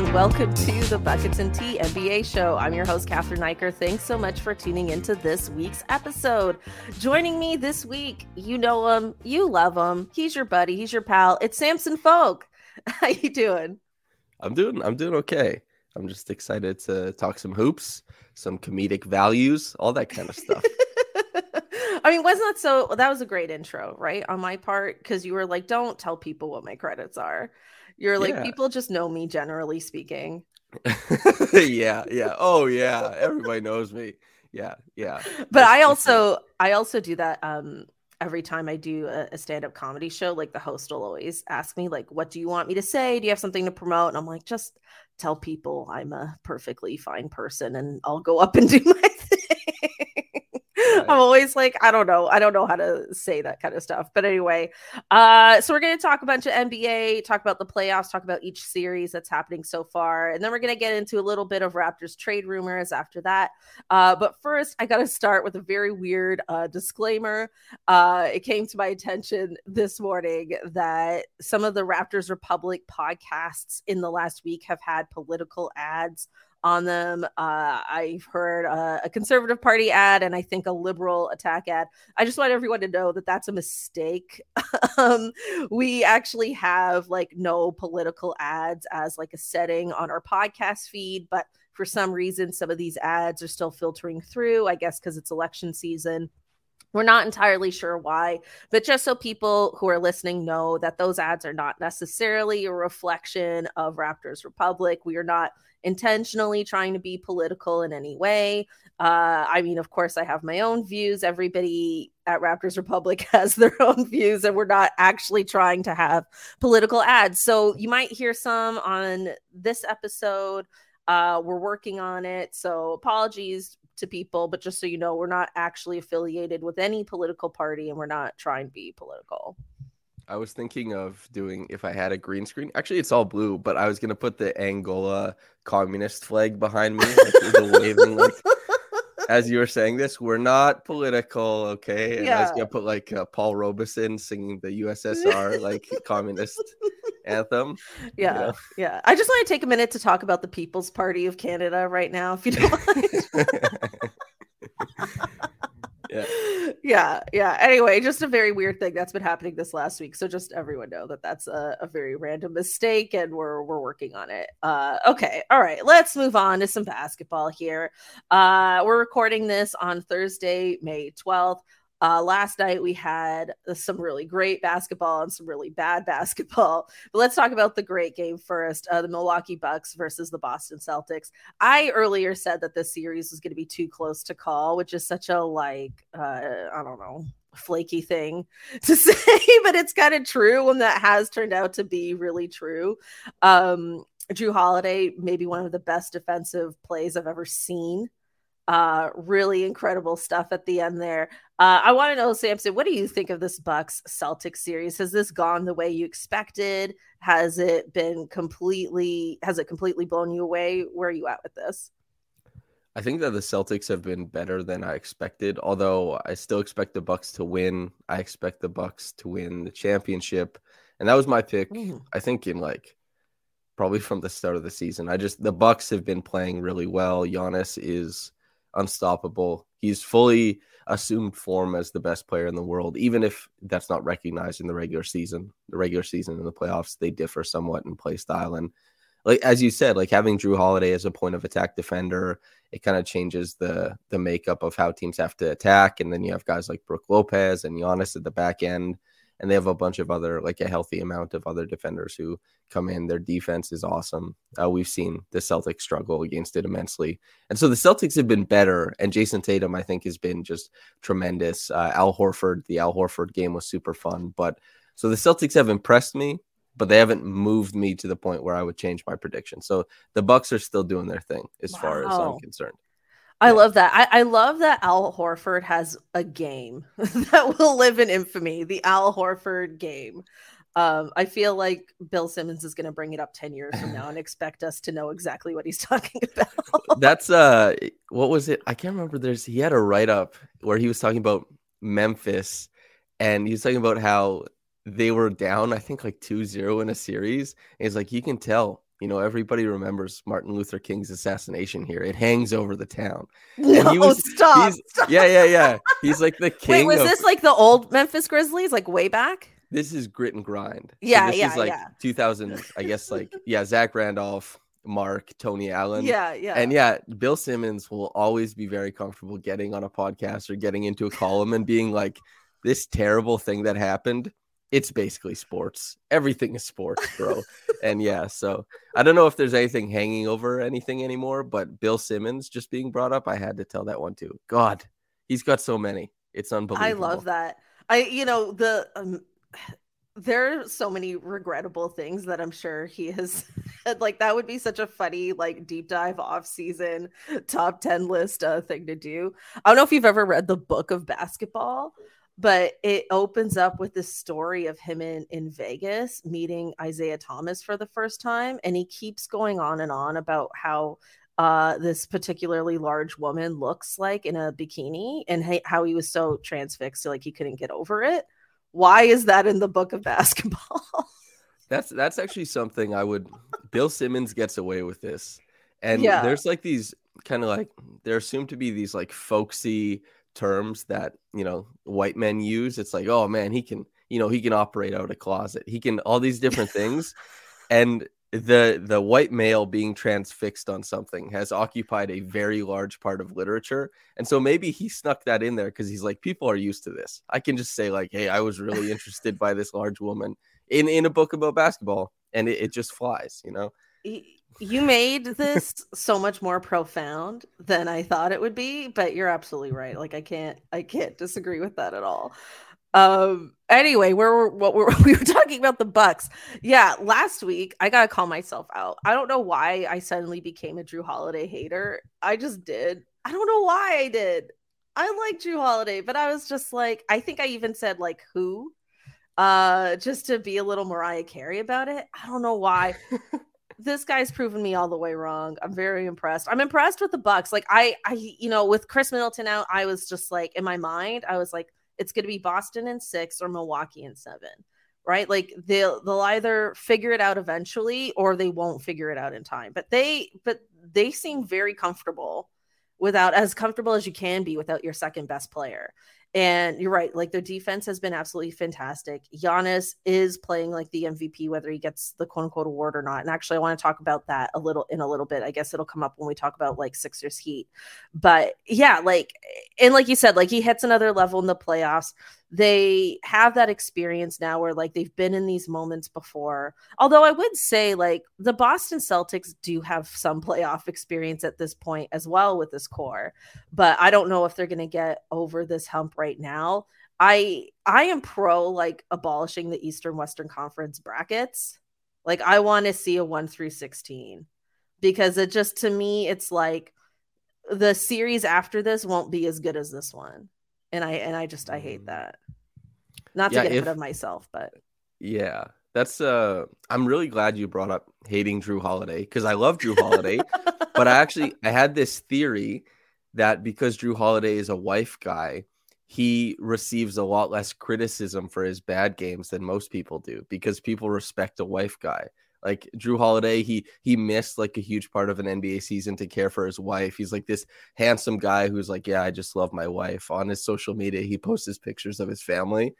And welcome to the Buckets and Tea NBA show. I'm your host, Catherine Niker. Thanks so much for tuning into this week's episode. Joining me this week, you know him, you love him. He's your buddy, he's your pal. It's Samson Folk. How you doing? I'm doing I'm doing okay. I'm just excited to talk some hoops, some comedic values, all that kind of stuff. I mean, wasn't that so? That was a great intro, right? On my part, because you were like, don't tell people what my credits are. You're like, Yeah. people just know me generally speaking. yeah, yeah. Oh yeah. Everybody knows me. Yeah, yeah. But That's- I also I also do that um every time I do a, a stand-up comedy show, like the host will always ask me, like, what do you want me to say? Do you have something to promote? And I'm like, just tell people I'm a perfectly fine person and I'll go up and do my. I'm always like, I don't know. I don't know how to say that kind of stuff. But anyway, uh, so we're going to talk a bunch of NBA, talk about the playoffs, talk about each series that's happening so far. And then we're going to get into a little bit of Raptors trade rumors after that. Uh, but first, I got to start with a very weird uh, disclaimer. Uh, it came to my attention this morning that some of the Raptors Republic podcasts in the last week have had political ads on them. Uh, I've heard uh, a conservative party ad and I think a liberal attack ad. I just want everyone to know that that's a mistake. um, we actually have like no political ads as like a setting on our podcast feed, but for some reason, some of these ads are still filtering through, I guess, because it's election season. We're not entirely sure why, but just so people who are listening know that those ads are not necessarily a reflection of Raptors Republic. We are not intentionally trying to be political in any way. Uh, I mean, of course, I have my own views. Everybody at Raptors Republic has their own views, and we're not actually trying to have political ads. So you might hear some on this episode. Uh, we're working on it. So apologies to people, but just so you know, we're not actually affiliated with any political party and we're not trying to be political. I was thinking of doing if I had a green screen. Actually, it's all blue, but I was gonna put the Angola communist flag behind me, like, the waving. Like, as you were saying this, we're not political, okay? And I was gonna put like uh, Paul Robeson singing the USSR like communist anthem. Yeah. know? Yeah. I just want to take a minute to talk about the People's Party of Canada right now, if you don't mind. Yeah. yeah yeah. Anyway just a very weird thing that's been happening this last week so just everyone know that that's a, a very random mistake and we're we're working on it. Uh okay all right let's move on to some basketball here. Uh we're recording this on thursday may 12th uh, last night we had some really great basketball and some really bad basketball. But let's talk about the great game first. Uh, the Milwaukee Bucks versus the Boston Celtics. I earlier said that this series was going to be too close to call, which is such a like uh, I don't know flaky thing to say, but it's kind of true, and that has turned out to be really true. Um, Jrue Holiday, maybe one of the best defensive plays I've ever seen. Uh, really incredible stuff at the end there. Uh, I want to know, Samson, what do you think of this Bucks Celtics series? Has this gone the way you expected? Has it been completely? Has it completely blown you away? Where are you at with this? I think that the Celtics have been better than I expected. Although I still expect the Bucks to win. I expect the Bucks to win the championship, and that was my pick. Mhm. I think in like probably from the start of the season. I just the Bucks have been playing really well. Giannis is unstoppable. He's fully assumed form as the best player in the world, even if that's not recognized in the regular season. The regular season and the playoffs they differ somewhat in play style and like as you said, like having Jrue Holiday as a point of attack defender, it kind of changes the the makeup of how teams have to attack. And then you have guys like Brook Lopez and Giannis at the back end. And they have a bunch of other like a healthy amount of other defenders who come in. Their defense is awesome. Uh, we've seen the Celtics struggle against it immensely, and so the Celtics have been better. And Jayson Tatum, I think, has been just tremendous. Uh, Al Horford, the Al Horford game was super fun, but so the Celtics have impressed me, but they haven't moved me to the point where I would change my prediction. So the Bucks are still doing their thing as wow. far as I'm concerned. I love that. I, I, love that Al Horford has a game that will live in infamy. The Al Horford game. Um, I feel like Bill Simmons is going to bring it up 10 years from now and expect us to know exactly what he's talking about. That's uh what was it? I can't remember there's he had a write-up where he was talking about Memphis and he was talking about how they were down, I think like 2-0 in a series. And he's like, you can tell you know, everybody remembers Martin Luther King's assassination here. It hangs over the town. No, was, stop, stop. Yeah, yeah, yeah. He's like the king. Wait, was of, this like the old Memphis Grizzlies, like way back? This is grit and grind. Yeah, so this yeah, is like yeah. 2000, I guess, like, yeah, Zach Randolph, Mark, Tony Allen. Yeah, yeah. And yeah, Bill Simmons will always be very comfortable getting on a podcast or getting into a column and being like, this terrible thing that happened it's basically sports. Everything is sports, bro. and yeah, so I don't know if there's anything hanging over anything anymore, but Bill Simmons just being brought up, I had to tell that one too. God, he's got so many. It's unbelievable. I love that. I, you know, the, um, there are so many regrettable things that I'm sure he has like that would be such a funny like deep dive off season top 10 list uh, thing to do. I don't know if you've ever read the book of basketball, but it opens up with this story of him in, in Vegas meeting Isiah Thomas for the first time. And he keeps going on and on about how uh, this particularly large woman looks like in a bikini and how he was so transfixed, like he couldn't get over it. Why is that in the book of basketball? that's that's actually something I would. Bill Simmons gets away with this, and yeah. there's like these kind of like there assumed to be these like folksy terms that you know white men use it's like oh man he can you know he can operate out a closet. He can all these different things. And the the white male being transfixed on something has occupied a very large part of literature. And so maybe he snuck that in there because he's like people are used to this. I can just say like hey i was really interested by this large woman in in a book about basketball and it, it just flies you know you made this so much more profound than I thought it would be, but you're absolutely right. Like I can't I can't disagree with that at all. Um anyway, we're what we're we were talking about the Bucks. Yeah, last week I got to call myself out. I don't know why I suddenly became a Jrue Holiday hater. I just did. I don't know why I did. I like Jrue Holiday, but I was just like I think I even said like who uh just to be a little Mariah Carey about it. I don't know why. this guy's proven me all the way wrong. I'm very impressed. I'm impressed with the Bucks. Like I, I, you know, with Khris Middleton out, I was just like in my mind, I was like, it's going to be Boston in six or Milwaukee in seven, right? Like they'll they'll either figure it out eventually or they won't figure it out in time. But they, but they seem very comfortable without as comfortable as you can be without your second best player. And you're right, like their defense has been absolutely fantastic. Giannis is playing like the MVP, whether he gets the quote unquote award or not. And actually, I want to talk about that a little in a little bit. I guess it'll come up when we talk about like Sixers Heat. But yeah, like, and like you said, like he hits another level in the playoffs they have that experience now where like they've been in these moments before. Although I would say like the Boston Celtics do have some playoff experience at this point as well with this core, but I don't know if they're going to get over this hump right now. I I am pro like abolishing the Eastern Western Conference brackets. Like I want to see a 1 through 16 because it just to me it's like the series after this won't be as good as this one and I and I just I hate mm. that. Not to yeah, get if, ahead of myself, but yeah, that's uh. I'm really glad you brought up hating Jrue Holiday because I love Jrue Holiday, but I actually I had this theory that because Jrue Holiday is a wife guy, he receives a lot less criticism for his bad games than most people do because people respect a wife guy. Like Jrue Holiday, he he missed like a huge part of an NBA season to care for his wife. He's like this handsome guy who's like, yeah, I just love my wife. On his social media, he posts his pictures of his family.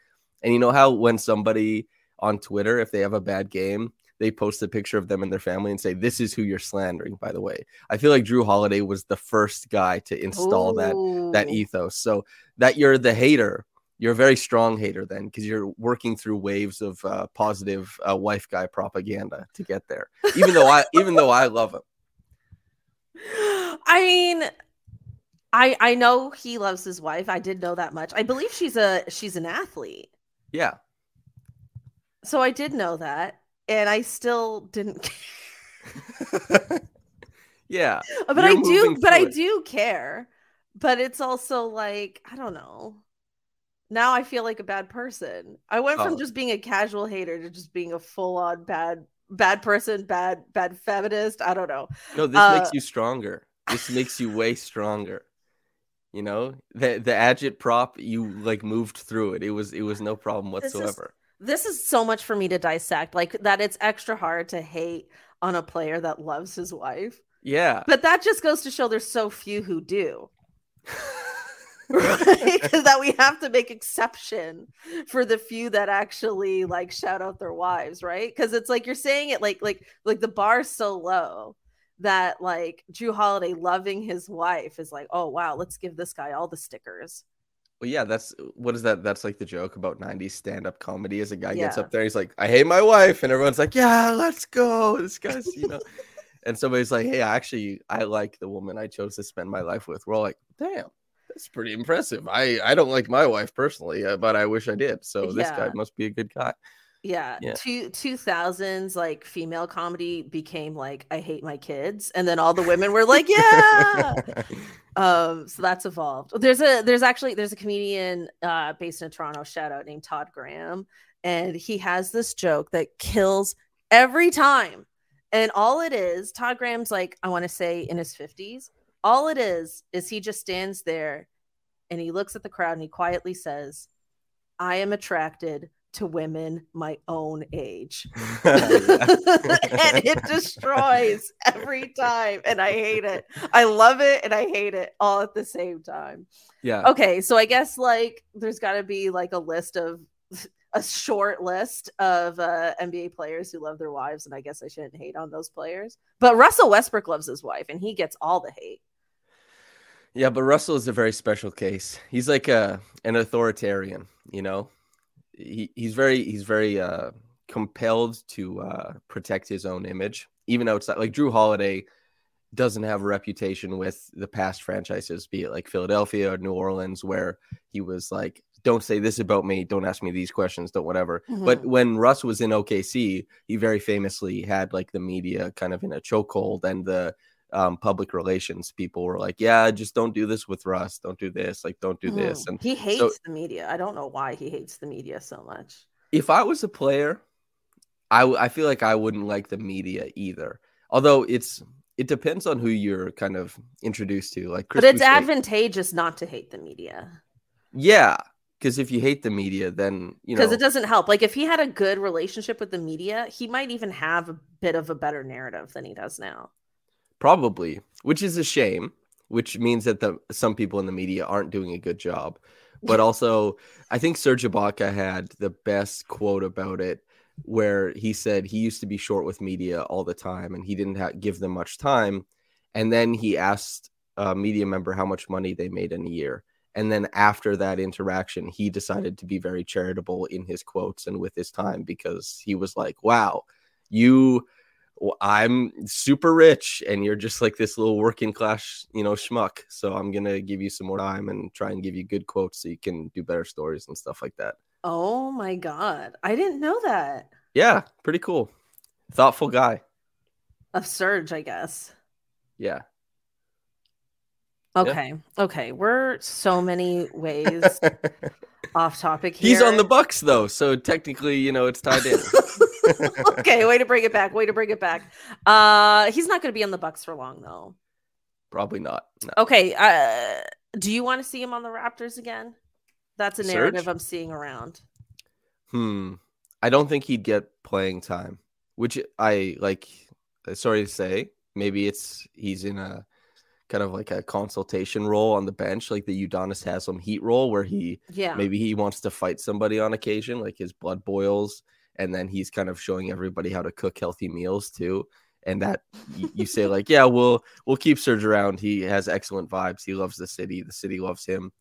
And you know how when somebody on Twitter, if they have a bad game, they post a picture of them and their family and say, "This is who you're slandering." By the way, I feel like Jrue Holiday was the first guy to install Ooh. that that ethos. So that you're the hater You're a very strong hater then, because you're working through waves of uh, positive uh, wife guy propaganda to get there. Even though I, even though I love him. I mean, I I know he loves his wife. I did know that much. I believe she's a she's an athlete. Yeah. So I did know that, and I still didn't. yeah, but I do. But I do care. But it's also like I don't know. Now I feel like a bad person. I went from oh. just being a casual hater to just being a full on bad bad person, bad bad feminist. I don't know. No, this uh, makes you stronger. This makes you way stronger. You know, the the agit prop, you like moved through it. It was it was no problem whatsoever. This is, so much for me to dissect. Like that, it's extra hard to hate on a player that loves his wife. Yeah, but that just goes to show there's so few who do. right that we have to make exception for the few that actually like shout out their wives right because it's like you're saying it like like like the bar's so low that like Jrue Holiday loving his wife is like, oh wow, let's give this guy all the stickers. Well, yeah, that's what is that? That's like the joke about 90s stand-up comedy is a guy yeah. gets up there, he's like, I hate my wife, and everyone's like, Yeah, let's go. This guy's, you know. and somebody's like, Hey, actually, I like the woman I chose to spend my life with. We're all like, damn, that's pretty impressive. I I don't like my wife personally, uh, but I wish I did. So this guy must be a good guy. Yeah, yeah. two two thousands like female comedy became like I hate my kids, and then all the women were like, yeah. um, so that's evolved. There's a there's actually there's a comedian uh based in Toronto, shout out named Todd Graham, and he has this joke that kills every time. And all it is, Todd Graham's like I want to say in his fifties. All it is is he just stands there, and he looks at the crowd and he quietly says, "I am attracted." To women my own age. and it destroys every time. And I hate it. I love it and I hate it all at the same time. Yeah. Okay. So I guess like there's got to be like a list of a short list of uh, NBA players who love their wives. And I guess I shouldn't hate on those players. But Russell Westbrook loves his wife and he gets all the hate. Yeah, but Russell is a very special case. He's like a an authoritarian, you know he, he's very he's very uh, compelled to uh, protect his own image, even though it's like Jrue Holiday doesn't have a reputation with the past franchises, be it like Philadelphia or New Orleans, where he was like, "Don't say this about me. Don't ask me these questions. Don't whatever." Mm-hmm. But when Russ was in OKC, he very famously had like the media kind of in a chokehold, and the um, public relations people were like, "Yeah, just don't do this with Russ. Don't do this. Like, don't do this." And he hates so, the media. I don't know why he hates the media so much. If I was a player, I I feel like I wouldn't like the media either. Although it's it depends on who you're kind of introduced to. Like, Chris but it's Boucher. advantageous not to hate the media. Yeah, because if you hate the media, then you know because it doesn't help. Like if he had a good relationship with the media, he might even have a bit of a better narrative than he does now. Probably, which is a shame, which means that the some people in the media aren't doing a good job. But also, I think Serge Ibaka had the best quote about it where he said he used to be short with media all the time and he didn't ha- give them much time. And then he asked a media member how much money they made in a year. And then after that interaction, he decided to be very charitable in his quotes and with his time because he was like, wow, you I'm super rich and you're just like this little working class, you know, schmuck. So I'm going to give you some more time and try and give you good quotes so you can do better stories and stuff like that. Oh my God. I didn't know that. Yeah, pretty cool. Thoughtful guy. A Serge, I guess. Yeah. Okay. Yeah. Okay. We're so many ways off topic here. He's on the Bucks though, so technically, you know, it's tied in. okay, way to bring it back. Way to bring it back. Uh he's not going to be on the Bucks for long though. Probably not. No. Okay, uh do you want to see him on the Raptors again? That's a narrative Serge? I'm seeing around. Hmm. I don't think he'd get playing time, which I like sorry to say, maybe it's he's in a kind of like a consultation role on the bench, like the Udonis Haslem Heat role, where he yeah. maybe he wants to fight somebody on occasion, like his blood boils and then he's kind of showing everybody how to cook healthy meals too. And that you say like yeah we'll we'll keep serge around. He has excellent vibes. He loves the city. The city loves him.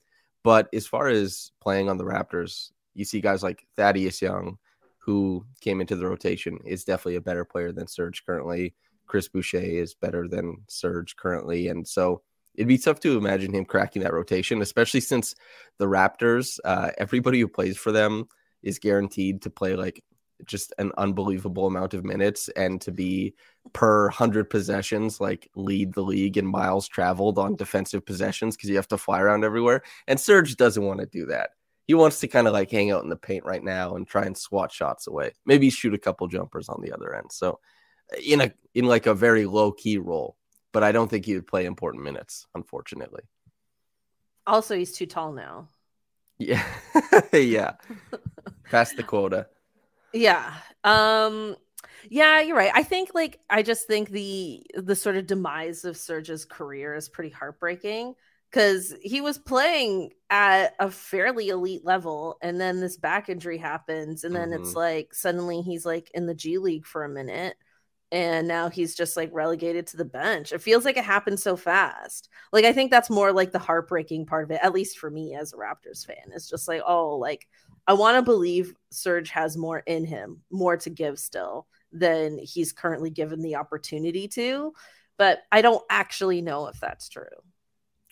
But as far as playing on the Raptors, you see guys like Thaddeus Young, who came into the rotation, is definitely a better player than Serge currently. Chris Boucher is better than Serge currently. And so it'd be tough to imagine him cracking that rotation, especially since the Raptors, uh, everybody who plays for them is guaranteed to play like just an unbelievable amount of minutes and to be per 100 possessions like lead the league in miles traveled on defensive possessions because you have to fly around everywhere and Serge doesn't want to do that. He wants to kind of like hang out in the paint right now and try and swat shots away. Maybe shoot a couple jumpers on the other end. So in a in like a very low key role, but I don't think he would play important minutes, unfortunately. Also, he's too tall now. Yeah. yeah. Past the quota. Yeah. Um yeah, you're right. I think like I just think the the sort of demise of Serge's career is pretty heartbreaking because he was playing at a fairly elite level and then this back injury happens and then mm-hmm. it's like suddenly he's like in the G League for a minute and now he's just like relegated to the bench. It feels like it happened so fast. Like I think that's more like the heartbreaking part of it, at least for me as a Raptors fan. It's just like, oh, like I want to believe Serge has more in him, more to give still than he's currently given the opportunity to, but I don't actually know if that's true.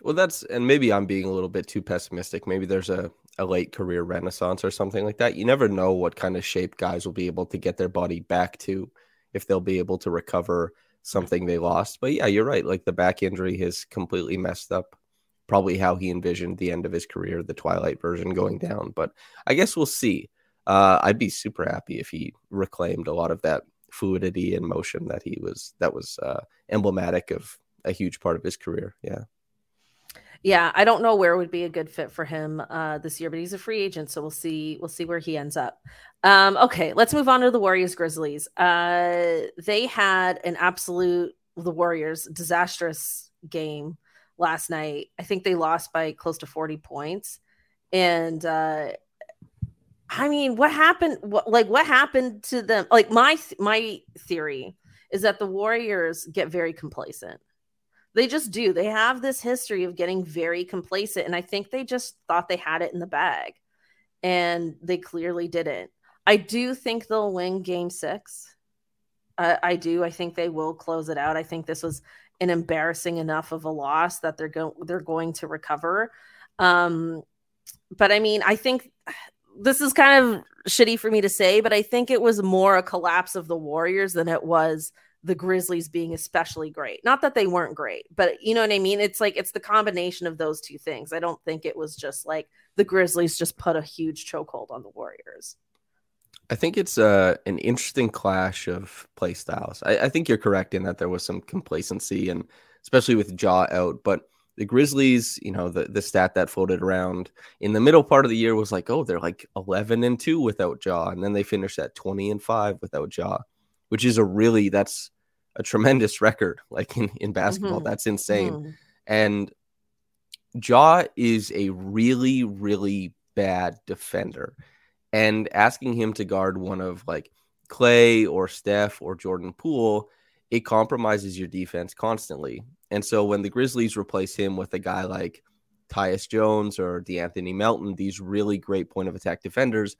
Well, that's and maybe I'm being a little bit too pessimistic. Maybe there's a a late career renaissance or something like that. You never know what kind of shape guys will be able to get their body back to if they'll be able to recover something they lost. But yeah, you're right. Like the back injury has completely messed up probably how he envisioned the end of his career, the Twilight version going down. But I guess we'll see. Uh, I'd be super happy if he reclaimed a lot of that fluidity and motion that he was that was uh, emblematic of a huge part of his career. Yeah. Yeah, I don't know where would be a good fit for him uh, this year, but he's a free agent, so we'll see. We'll see where he ends up. Um, okay, let's move on to the Warriors Grizzlies. Uh, they had an absolute the Warriors disastrous game last night. I think they lost by close to forty points, and uh, I mean, what happened? What, like, what happened to them? Like, my my theory is that the Warriors get very complacent they just do. They have this history of getting very complacent. And I think they just thought they had it in the bag. And they clearly didn't. I do think they'll win game six. Uh, I do. I think they will close it out. I think this was an embarrassing enough of a loss that they're going they're going to recover. Um, but I mean, I think this is kind of shitty for me to say, but I think it was more a collapse of the Warriors than it was the Grizzlies being especially great. Not that they weren't great, but you know what I mean? It's like it's the combination of those two things. I don't think it was just like the Grizzlies just put a huge chokehold on the Warriors. I think it's uh, an interesting clash of play styles. I, I think you're correct in that there was some complacency and especially with Ja out, but the Grizzlies, you know, the, the stat that floated around in the middle part of the year was like, oh, they're like 11 and 2 without Ja. And then they finished at 20 and 5 without Ja which is a really that's a tremendous record. Like in, in basketball, mm-hmm. that's insane. Mm-hmm. And Ja is a really, really bad defender. And asking him to guard one of like Clay or Steph or Jordan Poole, it compromises your defense constantly. And so when the Grizzlies replace him with a guy like Tyus Jones or DeAnthony Melton, these really great point of attack defenders,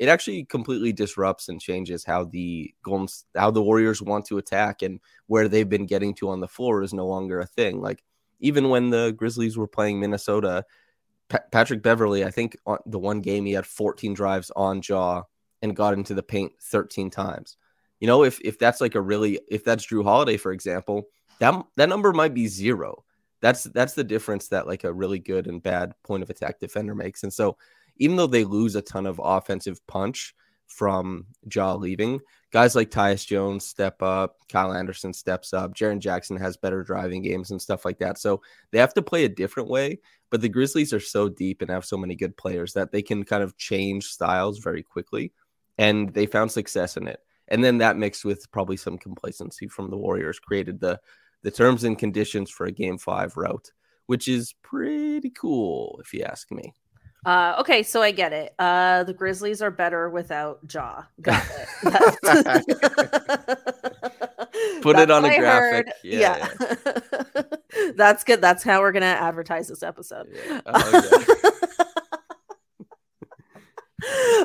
it actually completely disrupts and changes how the Golden, how the Warriors want to attack and where they've been getting to on the floor is no longer a thing. Like even when the Grizzlies were playing Minnesota, pa- Patrick Beverley, I think on the one game he had 14 drives on Ja and got into the paint 13 times. You know, if if that's like a really if that's Jrue Holiday, for example, that that number might be zero. That's that's the difference that like a really good and bad point of attack defender makes. And so even though they lose a ton of offensive punch from Ja leaving, guys like Tyus Jones step up, Kyle Anderson steps up, Jaren Jackson has better driving games and stuff like that. So they have to play a different way. But the Grizzlies are so deep and have so many good players that they can kind of change styles very quickly. And they found success in it. And then that mixed with probably some complacency from the Warriors created the the terms and conditions for a game five route, which is pretty cool if you ask me. Uh, okay, so I get it. Uh, the Grizzlies are better without Ja. Got it. Put it on a graphic. Yeah. yeah. That's good. That's how we're gonna advertise this episode. Yeah.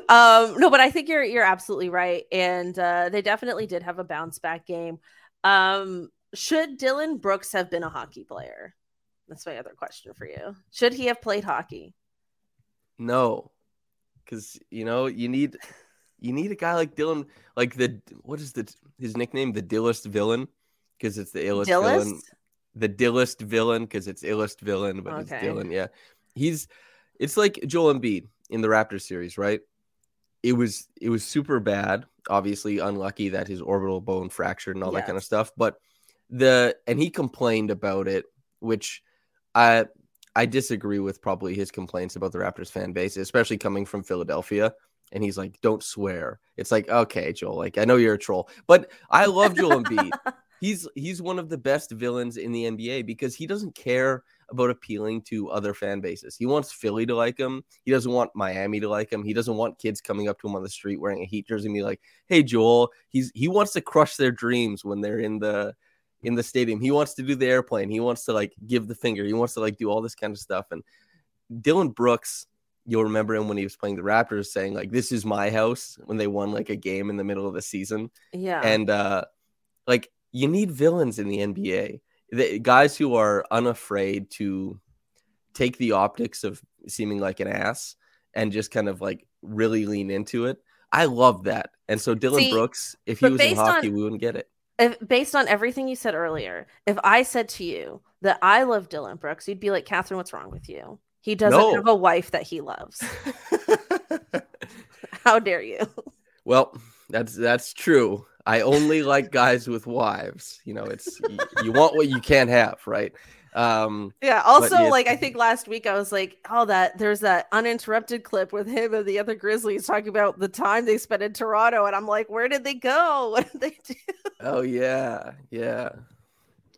Oh, um, no, but I think you're you're absolutely right, and uh, they definitely did have a bounce back game. Um, should Dillon Brooks have been a hockey player? That's my other question for you. Should he have played hockey? No, because you know you need you need a guy like Dillon, like the what is the his nickname, the Dillest villain, because it's the illest Dillest? villain. The Dillest villain, because it's illest villain, but it's Dillon. Yeah, he's it's like Joel Embiid in the Raptors series, right? It was it was super bad. Obviously, unlucky that his orbital bone fractured and all that kind of stuff. But the and he complained about it, which I I disagree with probably his complaints about the Raptors fan base, especially coming from Philadelphia. And he's like, "Don't swear." It's like, okay, Joel. Like, I know you're a troll, but I love Joel Embiid. He's he's one of the best villains in the NBA because he doesn't care about appealing to other fan bases. He wants Philly to like him. He doesn't want Miami to like him. He doesn't want kids coming up to him on the street wearing a Heat jersey and be like, "Hey, Joel." He's he wants to crush their dreams when they're in the in the stadium. He wants to do the airplane. He wants to like give the finger. He wants to like do all this kind of stuff. And Dillon Brooks, you'll remember him when he was playing the Raptors saying like this is my house when they won like a game in the middle of the season. Yeah. And uh like you need villains in the NBA. The guys who are unafraid to take the optics of seeming like an ass and just kind of like really lean into it. I love that. And so Dillon See, Brooks, if he was in based on- hockey, we wouldn't get it. If, based on everything you said earlier, if I said to you that I love Dillon Brooks, you'd be like, Catherine, what's wrong with you? He doesn't No. have a wife that he loves. How dare you? well, that's that's true. I only like guys with wives. You know, it's you, you want what you can't have, right? Um, Yeah. Also, yes. like I think last week I was like, oh, that there's that uninterrupted clip with him and the other Grizzlies talking about the time they spent in Toronto, and I'm like, where did they go? What did they do? oh yeah, yeah.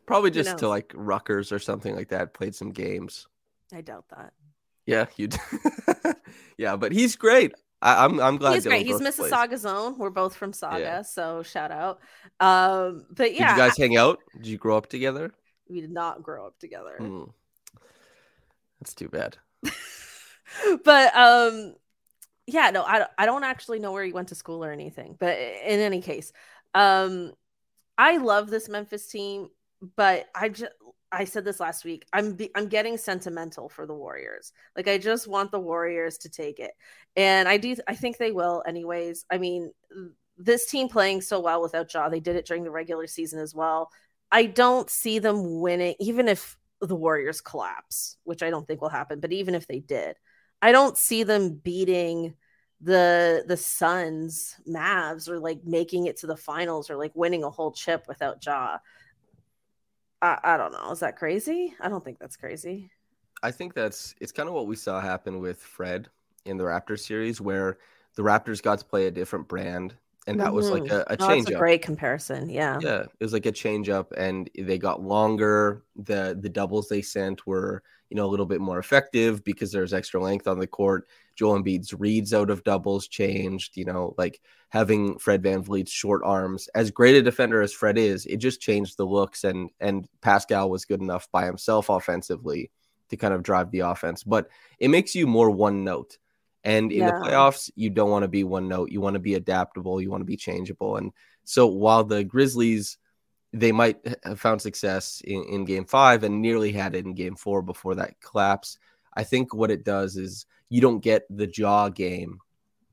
Probably just to like Rutgers or something like that. Played some games. I doubt that. Yeah, you. yeah, but he's great. I, I'm I'm glad. He's great. Dillon He's Brooks plays. Mississauga zone. We're both from Sauga, Yeah. so shout out. Um, but yeah, Did you guys hang out? Did you grow up together? We did not grow up together. Hmm. That's too bad. but um yeah no I, I don't actually know where he went to school or anything but in any case um i love this memphis team but i just i said this last week i'm be- i'm getting sentimental for the warriors like i just want the warriors to take it and i do i think they will anyways i mean this team playing so well without Ja they did it during the regular season as well i don't see them winning even if the warriors collapse which i don't think will happen but even if they did I don't see them beating the the Suns, Mavs, or like making it to the finals or like winning a whole chip without Ja. I, I don't know. Is that crazy? I don't think that's crazy. I think that's it's kind of what we saw happen with Fred in the Raptors series, where the Raptors got to play a different brand, and that was like Mhm. a, a Oh, change that's a great comparison. Yeah. Yeah, it was like a change up, and they got longer. the The doubles they sent were, you know, a little bit more effective because there's extra length on the court. Joel Embiid's reads out of doubles changed. You know, like having Fred VanVleet's short arms, as great a defender as Fred is, it just changed the looks, and and Pascal was good enough by himself offensively to kind of drive the offense, but it makes you more one note. And in Yeah. the playoffs, you don't want to be one note. You want to be adaptable. You want to be changeable. And so while the Grizzlies, they might have found success in, in game five and nearly had it in game four before that collapse. I think what it does is you don't get the Ja game,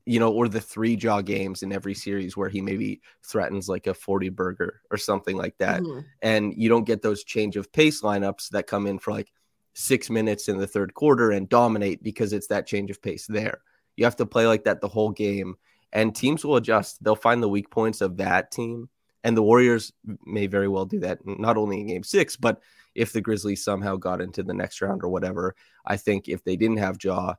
you know, or the three Ja games in every series where he maybe threatens like a 40 burger or something like that. Mhm. And you don't get those change of pace lineups that come in for like six minutes in the third quarter and dominate because it's that change of pace there. You have to play like that the whole game, and teams will adjust. They'll find the weak points of that team, and the Warriors may very well do that, not only in game six, but if the Grizzlies somehow got into the next round or whatever. I think if they didn't have Ja,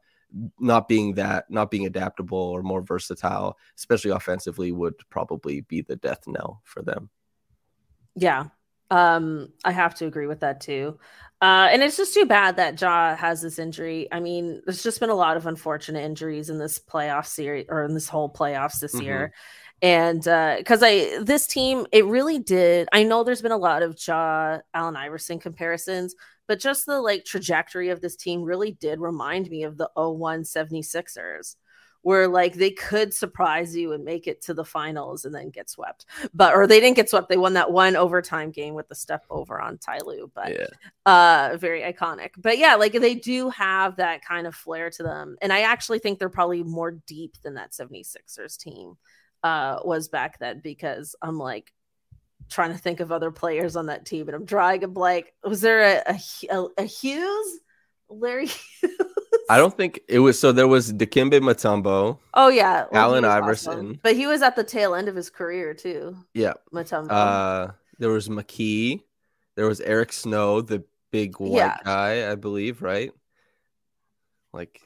not being that, not being adaptable or more versatile, especially offensively, would probably be the death knell for them. Yeah. Um, I have to agree with that too. Uh, and it's just too bad that Ja has this injury. I mean, there's just been a lot of unfortunate injuries in this playoff series or in this whole playoffs this Mhm. year. And uh because I this team, it really did. I know there's been a lot of Ja Allen Iverson comparisons, but just the like trajectory of this team really did remind me of the 01 76ers where like they could surprise you and make it to the finals and then get swept. But or they didn't get swept. They won that one overtime game with the step over on Ty Lue, but Yeah. uh very iconic. But yeah, like they do have that kind of flair to them. And I actually think they're probably more deep than that 76ers team uh was back then because I'm like trying to think of other players on that team and I'm drawing a blank. Was there a a, a, a Hughes? Larry Hughes? I don't think it was. So there was Dikembe Mutombo. Oh yeah, he Allen Iverson. but he was at the tail end of his career too. Yeah. Mutombo. Uh, there was McKie. There was Eric Snow, the big white Yeah. guy, I believe, right? Like,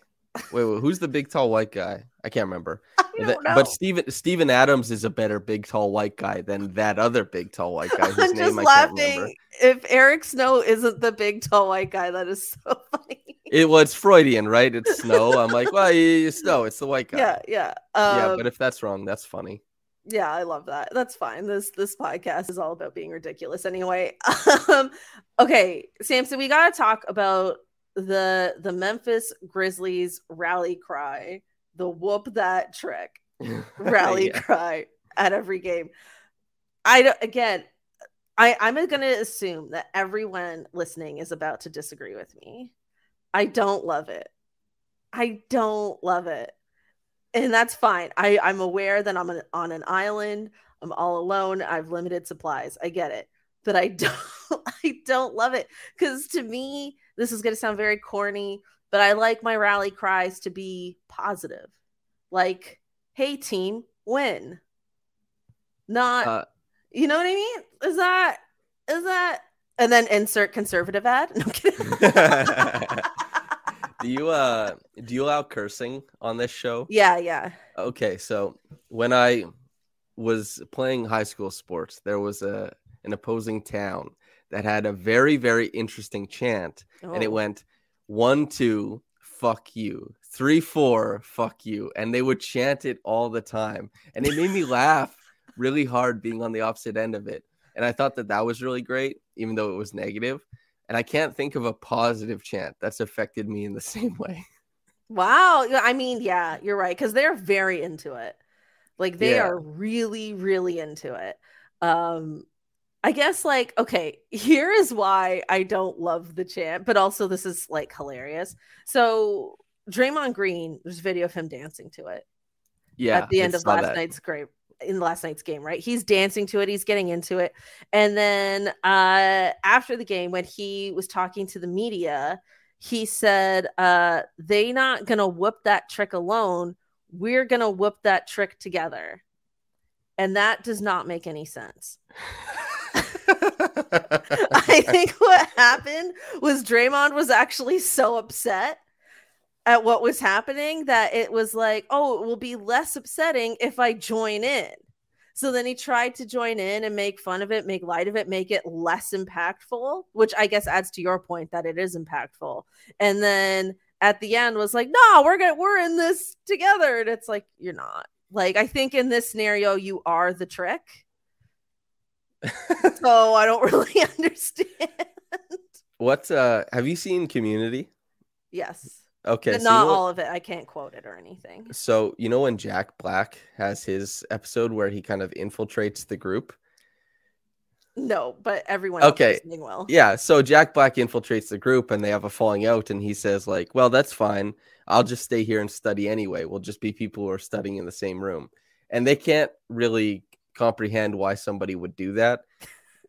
wait, wait, who's the big tall white guy? I can't remember. I But don't know. But Steven Steven Adams is a better big tall white guy than that other big tall white guy I'm name just I can't remember. laughing. If Eric Snow isn't the big tall white guy, that is so funny. It it's Freudian, right? It's Snow. I'm like, well, it's Snow. It's the white guy. Yeah, yeah. yeah. Um, But if that's wrong, that's funny. yeah, I love that. That's fine. This this podcast is all about being ridiculous anyway. Um, okay, Samson, we gotta talk about the the Memphis Grizzlies rally cry, the whoop that trick. rally Yeah. cry at every game. I don't, again, I I'm going to assume that everyone listening is about to disagree with me. I don't love it. I don't love it. And that's fine. I I'm aware that I'm an, on an island. I'm all alone. I've limited supplies. I get it. But I don't I don't love it cuz to me this is going to sound very corny, but I like my rally cries to be positive. Like hey team win not Uh, you know what i mean is that is that and then insert conservative ad no kidding. do you uh do you allow cursing on this show? yeah yeah Okay, so when I was playing high school sports, there was a an opposing town that had a very very interesting chant, and it Oh. went one two fuck you, three four fuck you, and they would chant it all the time, and it made me laugh really hard being on the opposite end of it, and I thought that that was really great, even though it was negative. And I can't think of a positive chant that's affected me in the same way. wow i mean yeah you're right because they're very into it like they Yeah. are really really into it um i guess like okay here is why i don't love the chant but also this is like hilarious so Draymond Green, there's a video of him dancing to it. Yeah, at the end of last that. night's great in last night's game, right? He's dancing to it, he's getting into it. And then uh after the game, when he was talking to the media, he said, uh, they not gonna whoop that trick alone. We're gonna whoop that trick together. And that does not make any sense. I think what happened was Draymond was actually so upset at what was happening that it was like, oh, it will be less upsetting if I join in. So then he tried to join in and make fun of it, make light of it, make it less impactful, which I guess adds to your point that it is impactful. And then at the end was like, no, we're gonna we're in this together. And it's like, you're not. Like, I think in this scenario, you are the trick. so I don't really understand. what uh have you seen Community? yes. Okay, so you not know all of it. I can't quote it or anything. So you know when Jack Black has his episode where he kind of infiltrates the group? No, but everyone Okay. listening will. Yeah, so Jack Black infiltrates the group and they have a falling out and he says like, "Well, that's fine. I'll just stay here and study anyway. We'll just be people who are studying in the same room." And they can't really comprehend why somebody would do that.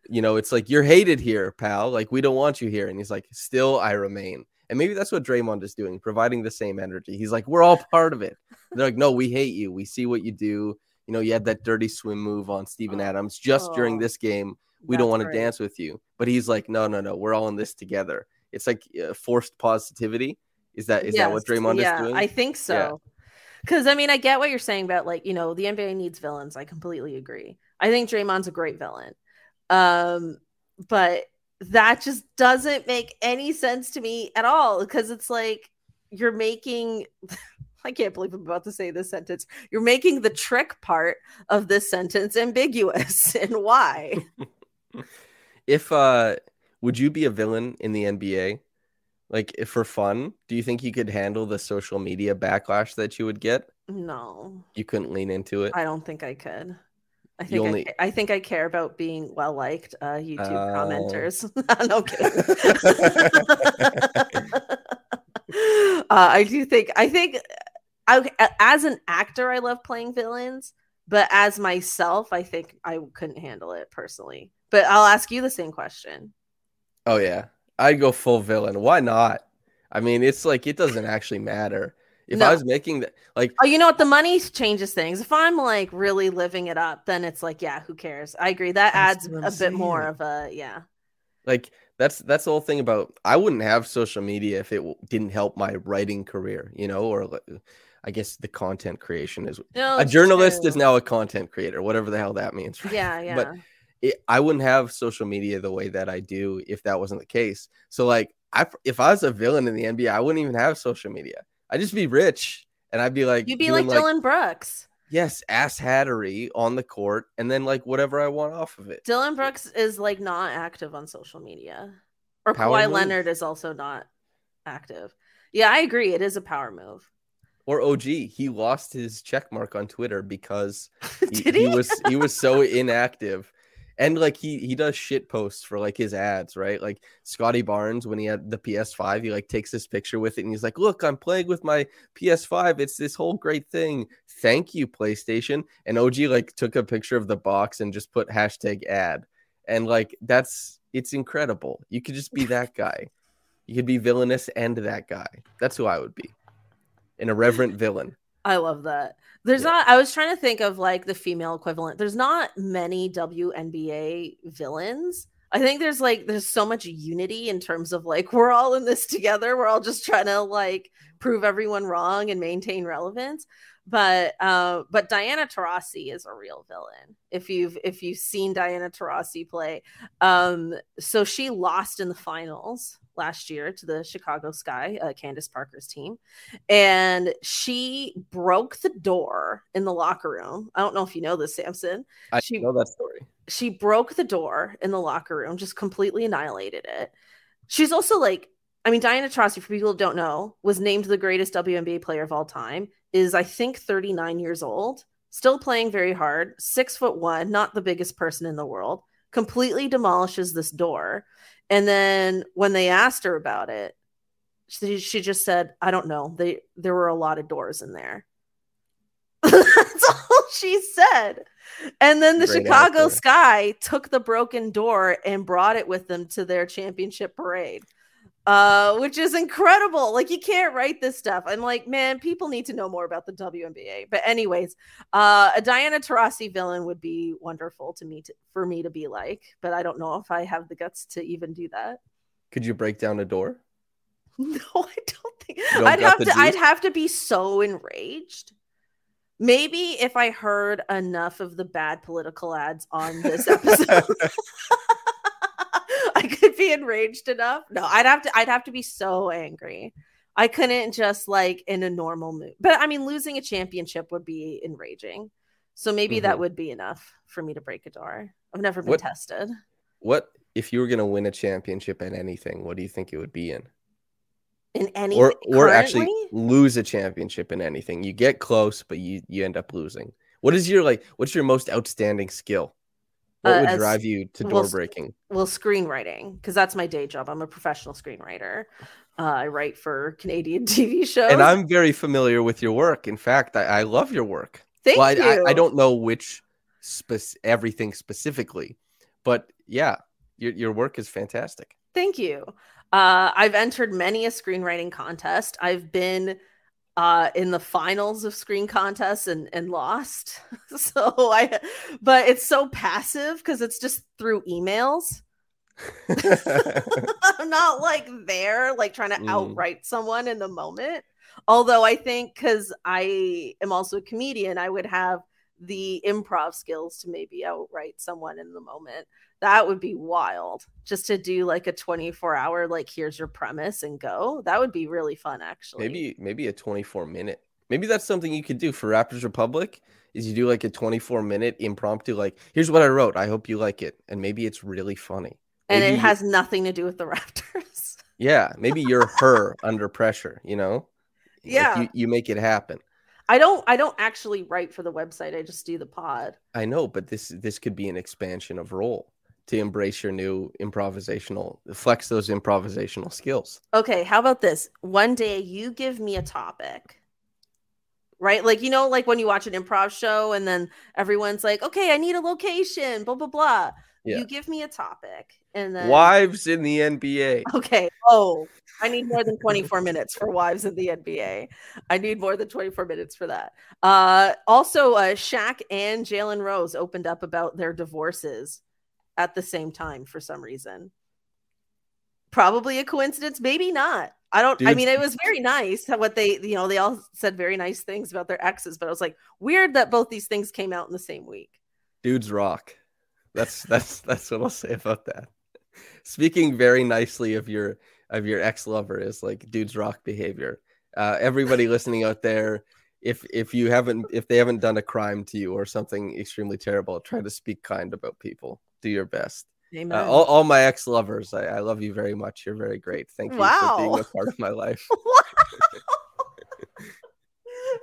You know, it's like you're hated here, pal. Like we don't want you here. And he's like, "Still I remain." And maybe that's what Draymond is doing, providing the same energy. He's like, "We're all part of it." They're like, "No, we hate you. We see what you do. You know, you had that dirty swim move on Steven Oh. Adams just during Oh. this game we don't want to dance with you but he's like no no no we're all in this together it's like uh, forced positivity is that is that what Yes, Draymond yeah, is doing I think so. Because I mean, I get what you're saying about like you know the NBA needs villains. I completely agree. I think Draymond's a great villain, um, but that just doesn't make any sense to me at all. Because it's like you're making. I can't believe I'm about to say this sentence. You're making the trick part of this sentence ambiguous, and why? if uh would you be a villain in the NBA like if for fun do you think you could handle the social media backlash that you would get No, You couldn't lean into it. I don't think I could. I think only- I, I think I care about being well liked. Uh, YouTube Oh. commenters. no kidding. uh, I do think I think I, as an actor, I love playing villains, but as myself, I think I couldn't handle it personally. But I'll ask you the same question. Oh yeah, I'd go full villain. Why not? I mean, it's like it doesn't actually matter. If No. I was making that, like, Oh, you know what? The money changes things. If I'm like really living it up, then it's like, yeah, who cares? I agree. That adds a a I'm bit more of a yeah. like that's that's the whole thing about. I wouldn't have social media if it w- didn't help my writing career, you know, or I guess the content creation is. No, a it's journalist is now a content creator, whatever the hell that means. right? Yeah, yeah. But it, I wouldn't have social media the way that I do if that wasn't the case. So like, I if I was a villain in the NBA, I wouldn't even have social media. I'd just be rich, and I'd be like, You'd be doing, like Dillon Brooks. yes, ass hattery on the court, and then like whatever I want off of it. Dillon Brooks is like not active on social media. Or Power Kawhi move. Leonard is also not active. Yeah, I agree. It is a power move. Or OG, he lost his check mark on Twitter because he, Did he? was he was so inactive. And like he he does shit posts for like his ads, right? Like Scottie Barnes when he had the PS5, he like takes this picture with it and he's like, "Look, I'm playing with my PS5. It's this whole great thing. Thank you, PlayStation." And OG like took a picture of the box and just put hashtag ad. And like that's it's incredible. You could just be that guy. You could be villainous and that guy. That's who I would be. An irreverent villain. I love that. There's Yeah. not I was trying to think of like the female equivalent. There's not many WNBA villains. I think there's like there's so much unity in terms of like we're all in this together. We're all just trying to like prove everyone wrong and maintain relevance. But uh but Diana Taurasi is a real villain. If you've if you've seen Diana Taurasi play. Um so she lost in the finals last year to the Chicago Sky, uh, Candace Parker's team and she broke the door in the locker room. I don't know if you know this, Samson. I She- know that story. She broke the door in the locker room, just completely annihilated it. She's also like, I mean, Diana Taurasi, for people who don't know, was named the greatest WNBA player of all time. Is I think 39 years old, still playing very hard, six foot one, not the biggest person in the world. Completely demolishes this door, and then when they asked her about it, she, she just said, "I don't know. They there were a lot of doors in there." That's all she said. And then the Great Chicago actor. Sky took the broken door and brought it with them to their championship parade. Uh, which is incredible. Like you can't write this stuff. I'm like, man, people need to know more about the WNBA. But anyways, uh, a Diana Taurasi villain would be wonderful to me to, for me to be like, but I don't know if I have the guts to even do that. Could you break down a door? No, I don't think don't I'd have to. I'd have to be so enraged. Maybe if I heard enough of the bad political ads on this episode, be enraged enough. No, I'd have to. I'd have to be so angry. I couldn't just like in a normal mood. But I mean, losing a championship would be enraging. So maybe that Mhm. would be enough for me to break a door. I've never been What- tested. What if you were gonna win a championship in anything? What do you think it would be in? In any Or or actually lose a championship in anything? You get close, but you you end up losing. What is your like? What's your most outstanding skill? What Uh, would drive you to door s- breaking? well screenwriting because that's my day job i'm a professional screenwriter uh, i write for canadian tv shows And I'm very familiar with your work. In fact, I, I love your work. thank well, I, you I, I don't know which spec- everything specifically, but yeah, your your work is fantastic. thank you uh, i've entered many a screenwriting contest i've been uh, in the finals of screen contests and, and lost so i but it's so passive because it's just through emails I'm not like there, like trying to Mm. outright someone in the moment. Although I think because I am also a comedian, I would have the improv skills to maybe outright someone in the moment. That would be wild. Just to do like a 24 hour, like, here's your premise and go. That would be really fun, actually. maybe maybe a 24 minute. Maybe that's something you could do for Raptors Republic. Is you do like a 24 minute impromptu, like here's what I wrote. I hope you like it, and maybe it's really funny. And maybe it you- has nothing to do with the Raptors. Yeah, maybe you're her under pressure. You know, Like, Yeah. you, you make it happen. I don't I don't actually write for the website. I just do the pod. I know, but this this could be an expansion of role to embrace your new improvisational flex those improvisational skills. Okay, how about this? One day you give me a topic. Right? Like you know like when you watch an improv show and then everyone's like, "Okay, I need a location, blah blah blah." Yeah. You give me a topic and then wives in the NBA. Okay. Oh, I need more than 24 minutes for wives in the NBA. I need more than 24 minutes for that. Uh also uh Shaq and Jalen Rose opened up about their divorces at the same time for some reason. Probably a coincidence, maybe not. I don't Dude. I mean it was very nice what they you know they all said very nice things about their exes, but I was like weird that both these things came out in the same week. Dudes rock. That's that's that's what I'll say about that. Speaking very nicely of your of your ex lover is like dudes rock behavior. Uh, everybody listening out there, if if you haven't if they haven't done a crime to you or something extremely terrible, try to speak kind about people. Do your best. Uh, all, all, my ex lovers, I, I, love you very much. You're very great. Thank you wow. for being a part of my life.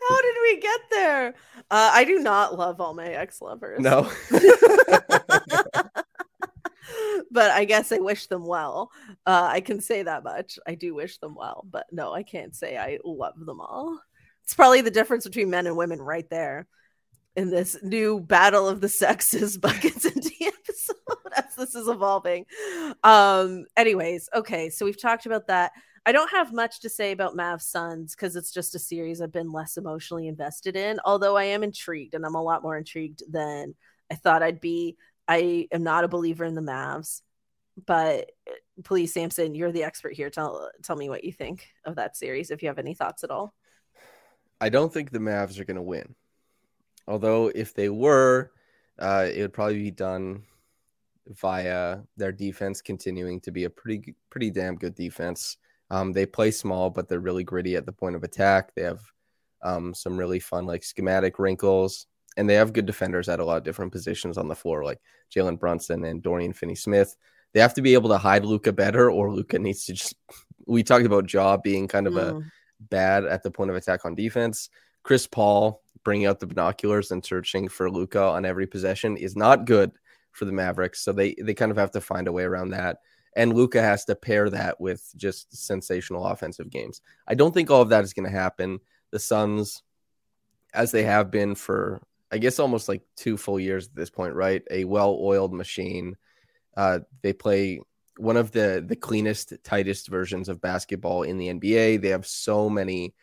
How did we get there? Uh, I do not love all my ex lovers. No. but I guess I wish them well. Uh, I can say that much. I do wish them well, but no, I can't say I love them all. It's probably the difference between men and women right there in this new battle of the sexes buckets and tea episode as this is evolving. Um, anyways, okay, so we've talked about that. I don't have much to say about Mav Suns because it's just a series I've been less emotionally invested in, although I am intrigued and I'm a lot more intrigued than I thought I'd be. I am not a believer in the Mavs, but uh, please, Samson, you're the expert here. Tell tell me what you think of that series if you have any thoughts at all. I don't think the Mavs are going to win. Although if they were, uh, it would probably be done via their defense continuing to be a pretty pretty damn good defense. Um, they play small, but they're really gritty at the point of attack. They have um, some really fun like schematic wrinkles and they have good defenders at a lot of different positions on the floor, like Jalen Brunson and Dorian Finney Smith. They have to be able to hide Luka better, or Luka needs to just. We talked about Ja being kind of mm. a bad at the point of attack on defense. Chris Paul bringing out the binoculars and searching for Luka on every possession is not good for the Mavericks. So they they kind of have to find a way around that. And Luka has to pair that with just sensational offensive games. I don't think all of that is going to happen. The Suns, as they have been for I guess almost like two full years at this point, right? A well-oiled machine. Uh, they play one of the the cleanest, tightest versions of basketball in the NBA. They have so many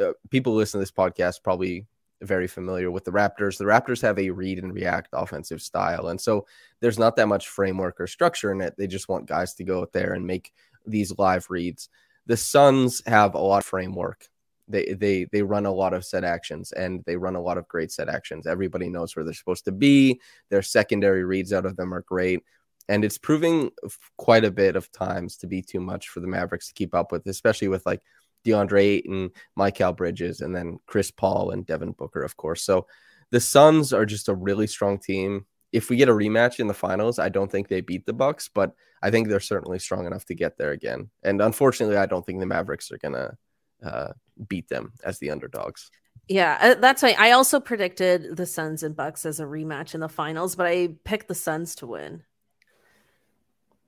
uh, people listen to this podcast probably very familiar with the Raptors. The Raptors have a read and react offensive style, and so there's not that much framework or structure in it. They just want guys to go out there and make these live reads. The Suns have a lot of framework they they they run a lot of set actions and they run a lot of great set actions. Everybody knows where they're supposed to be. Their secondary reads out of them are great. And it's proving quite a bit of times to be too much for the Mavericks to keep up with, especially with like DeAndre Ayton, Mikal Bridges, and then Chris Paul and Devin Booker, of course. So the Suns are just a really strong team. If we get a rematch in the finals, I don't think they beat the Bucks, but I think they're certainly strong enough to get there again. And unfortunately, I don't think the Mavericks are gonna uh, beat them as the underdogs. Yeah, uh, that's why I also predicted the Suns and Bucks as a rematch in the finals, but I picked the Suns to win.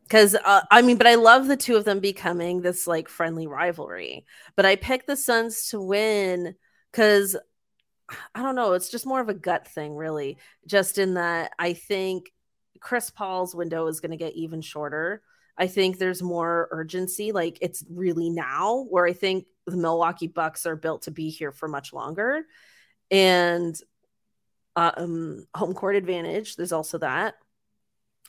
Because uh, I mean, but I love the two of them becoming this like friendly rivalry. But I picked the Suns to win because I don't know, it's just more of a gut thing, really. Just in that I think Chris Paul's window is going to get even shorter. I think there's more urgency. Like it's really now, where I think the Milwaukee Bucks are built to be here for much longer. And um, home court advantage, there's also that.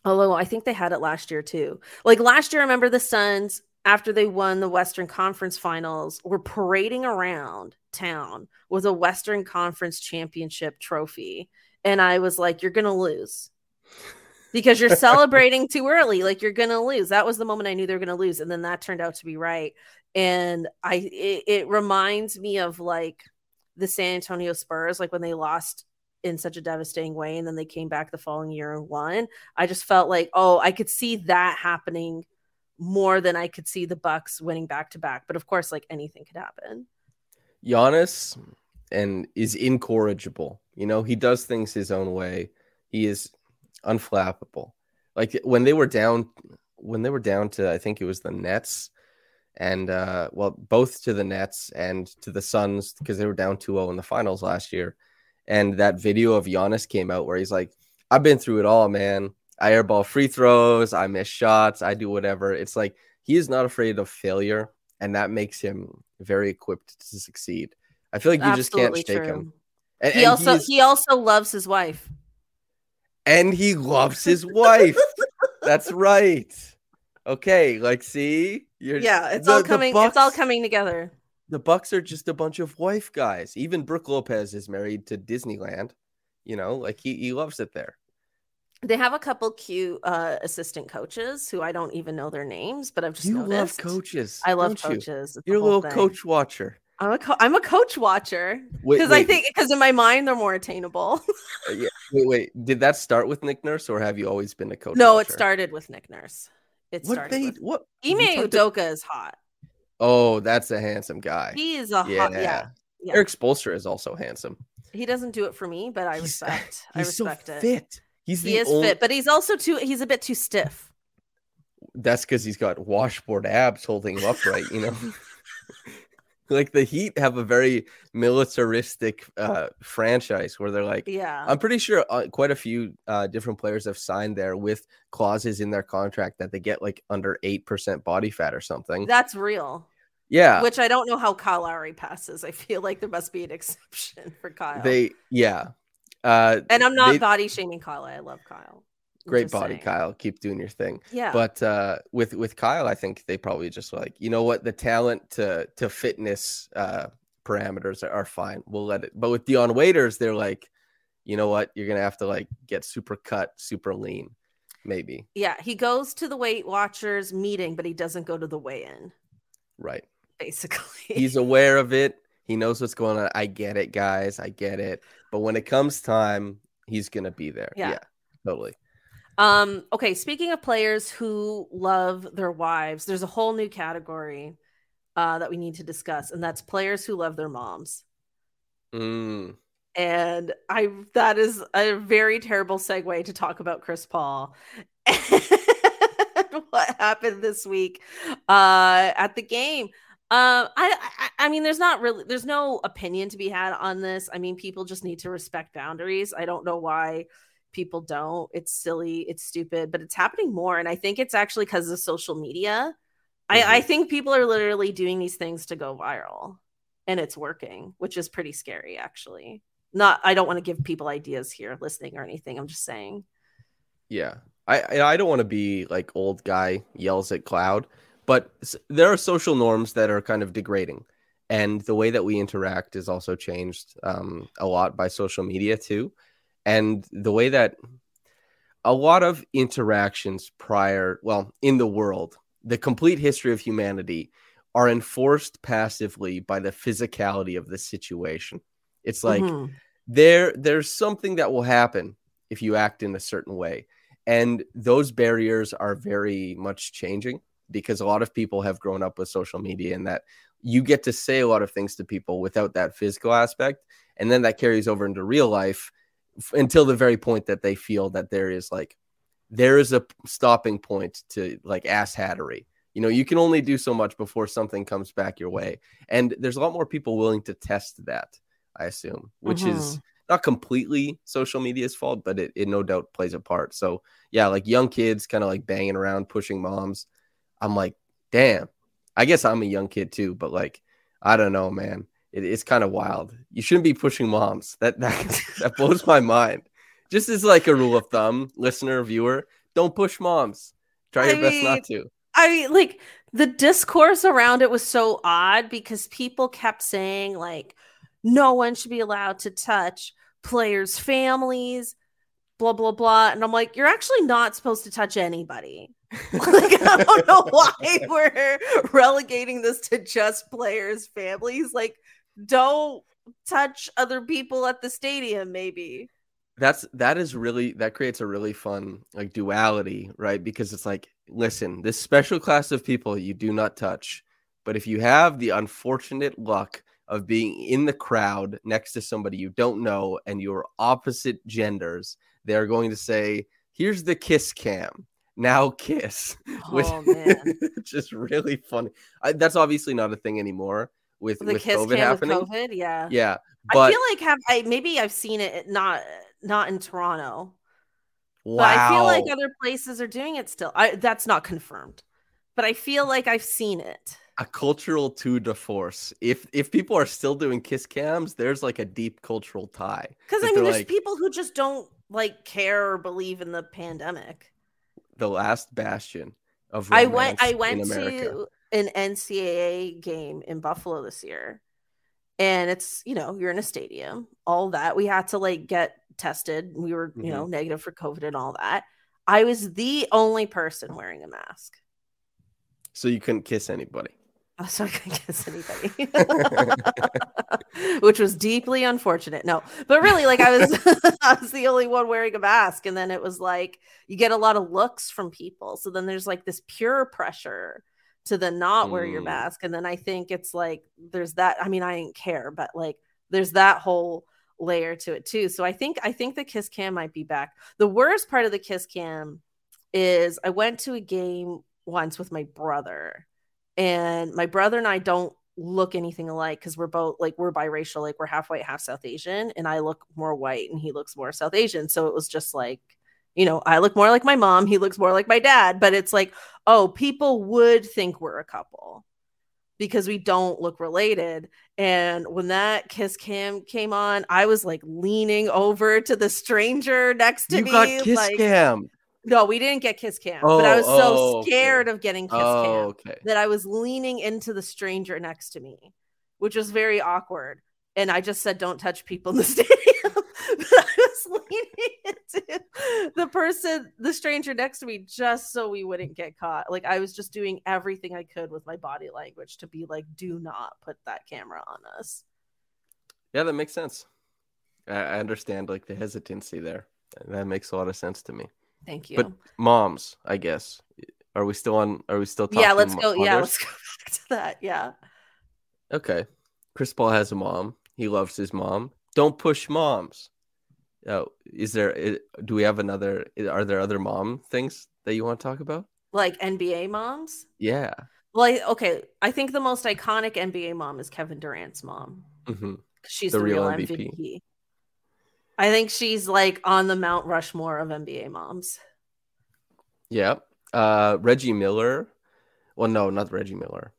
Although I think they had it last year too. Like last year, I remember the Suns, after they won the Western Conference finals, were parading around town with a Western Conference championship trophy. And I was like, you're going to lose because you're celebrating too early. Like you're going to lose. That was the moment I knew they were going to lose. And then that turned out to be right and I it, it reminds me of like the San Antonio Spurs, like when they lost in such a devastating way and then they came back the following year and won. I just felt like, oh, I could see that happening more than I could see the Bucks winning back to back. But of course, like anything could happen. Giannis and is incorrigible. You know, he does things his own way. He is unflappable. Like when they were down, when they were down to, I think it was the Nets, and uh, well, both to the Nets and to the Suns because they were down 2-0 in the finals last year. And that video of Giannis came out where he's like, "I've been through it all, man. I airball free throws, I miss shots, I do whatever." It's like he is not afraid of failure, and that makes him very equipped to succeed. I feel like you Absolutely just can't shake true. him. And, he and also he also loves his wife. And he loves his wife. That's right. Okay, like see, you're yeah, it's the, all coming. Bucks, it's all coming together. The Bucks are just a bunch of wife guys. Even Brook Lopez is married to Disneyland. You know, like he he loves it there. They have a couple cute uh, assistant coaches who I don't even know their names, but I've just you noticed. love coaches. I love coaches. You? You're a little thing. coach watcher. I'm a co- I'm a coach watcher because I think because in my mind they're more attainable. uh, yeah. Wait, wait. Did that start with Nick Nurse or have you always been a coach? No, watcher? it started with Nick Nurse. It what started. Made, with... What? Ime Udoka to... is hot. Oh, that's a handsome guy. He is a yeah. hot. Yeah. yeah. Erik Spoelstra is also handsome. He doesn't do it for me, but I respect. He's, I respect so it. Fit. He's he is only... fit, but he's also too. He's a bit too stiff. That's because he's got washboard abs holding him upright. You know. like the Heat have a very militaristic uh, franchise where they're like, yeah, I'm pretty sure uh, quite a few uh, different players have signed there with clauses in their contract that they get like under eight percent body fat or something. That's real. Yeah, which I don't know how Kyle Lowry passes. I feel like there must be an exception for Kyle. They, yeah, uh, and I'm not they, body shaming Kyle. I love Kyle. Great body, saying. Kyle. Keep doing your thing. Yeah. But uh, with with Kyle, I think they probably just like you know what the talent to to fitness uh, parameters are, are fine. We'll let it. But with Dion Waiters, they're like, you know what, you're gonna have to like get super cut, super lean, maybe. Yeah, he goes to the Weight Watchers meeting, but he doesn't go to the weigh-in. Right. Basically, he's aware of it. He knows what's going on. I get it, guys. I get it. But when it comes time, he's gonna be there. Yeah, yeah totally. Um, okay, speaking of players who love their wives, there's a whole new category uh, that we need to discuss, and that's players who love their moms. Mm. And I that is a very terrible segue to talk about Chris Paul. what happened this week uh, at the game? Uh, I, I I mean, there's not really there's no opinion to be had on this. I mean, people just need to respect boundaries. I don't know why people don't. It's silly, it's stupid, but it's happening more. And I think it's actually because of social media. Mm-hmm. I, I mm-hmm. think people are literally doing these things to go viral and it's working, which is pretty scary, actually. Not, I don't want to give people ideas here listening or anything. I'm just saying. Yeah. I, I don't want to be like old guy yells at cloud, but there are social norms that are kind of degrading. And the way that we interact is also changed um, a lot by social media too and the way that a lot of interactions prior, well, in the world, the complete history of humanity are enforced passively by the physicality of the situation. It's like mm-hmm. there there's something that will happen if you act in a certain way. And those barriers are very much changing because a lot of people have grown up with social media and that you get to say a lot of things to people without that physical aspect. And then that carries over into real life until the very point that they feel that there is like there is a stopping point to like ass hattery. You know, you can only do so much before something comes back your way. And there's a lot more people willing to test that, I assume, which mm-hmm. is not completely social media's fault, but it, it no doubt plays a part. So, yeah, like young kids kind of like banging around, pushing moms. I'm like, damn, I guess I'm a young kid too, but like, I don't know, man it, it's kind of wild. You shouldn't be pushing moms. That that that blows my mind. Just as like a rule of thumb, listener, viewer, don't push moms. Try your I best mean, not to. I mean, like the discourse around it was so odd because people kept saying like no one should be allowed to touch players' families, blah blah blah, and I'm like, you're actually not supposed to touch anybody. like, I don't know why we're relegating this to just players' families. Like, don't touch other people at the stadium maybe. That's that is really that creates a really fun like duality right? Because it's like listen this special class of people you do not touch but if you have the unfortunate luck of being in the crowd next to somebody you don't know and you're opposite genders, they're going to say, "Here's the kiss cam." Now kiss, which Oh man, just really funny. I, that's obviously not a thing anymore with the with kiss COVID cam happening. with COVID, yeah. Yeah, I feel like have I maybe I've seen it not not in Toronto, wow, but I feel like other places are doing it still. I that's not confirmed, but I feel like I've seen it. a cultural tour de force. If if people are still doing kiss cams, there's like a deep cultural tie. Because I mean, there's like, people who just don't like care or believe in the pandemic. the last bastion of I went. I went to an NCAA game in Buffalo this year, and it's you know you're in a stadium, all that. We had to like get tested. We were you Mm-hmm. know negative for COVID and all that. I was the only person wearing a mask. so you couldn't kiss anybody. Oh, so I couldn't kiss anybody, which was deeply unfortunate. No, but really, like I was, I was the only one wearing a mask, and then it was like you get a lot of looks from people. So then there's like this pure pressure to then not wear your Mm. mask, and then I think it's like there's that. I mean, I didn't care, but like there's that whole layer to it too. So I think I think the kiss cam might be back. The worst part of the kiss cam is I went to a game once with my brother and my brother and I don't look anything alike because we're both like we're biracial, like we're half white, half South Asian, and I look more white and he looks more South Asian. So it was just like, you know, I look more like my mom, he looks more like my dad, but it's like, oh, people would think we're a couple because we don't look related. And when that kiss cam came on, I was like leaning over to the stranger next to me. You me. got kiss like, cam. no, we didn't get kiss cam, but I Oh, was so oh, okay. scared of getting kiss Oh, cam okay. that I was leaning into the stranger next to me, which was very awkward. And I just said, "Don't touch people in the stadium." but I was leaning into the person, the stranger next to me, just so we wouldn't get caught. Like I was just doing everything I could with my body language to be like, "Do not put that camera on us." Yeah, that makes sense. I, understand like the hesitancy there. That makes a lot of sense to me. Thank you. But moms, I guess. Are we still on? Are we still talking? yeah, let's go. Yeah, let's go back to that. Yeah. Okay. Chris Paul has a mom. He loves his mom. Don't push moms. Oh, is there? Do we have another? Are there other mom things that you want to talk about? Like NBA moms. Yeah. Well, I, okay. I think the most iconic NBA mom is Kevin Durant's mom. hmm 'cause She's The the, real real MVP. MVP. I think she's like on the Mount Rushmore of NBA moms. Yeah. Uh, Reggie Miller. Well, no, not Reggie Miller.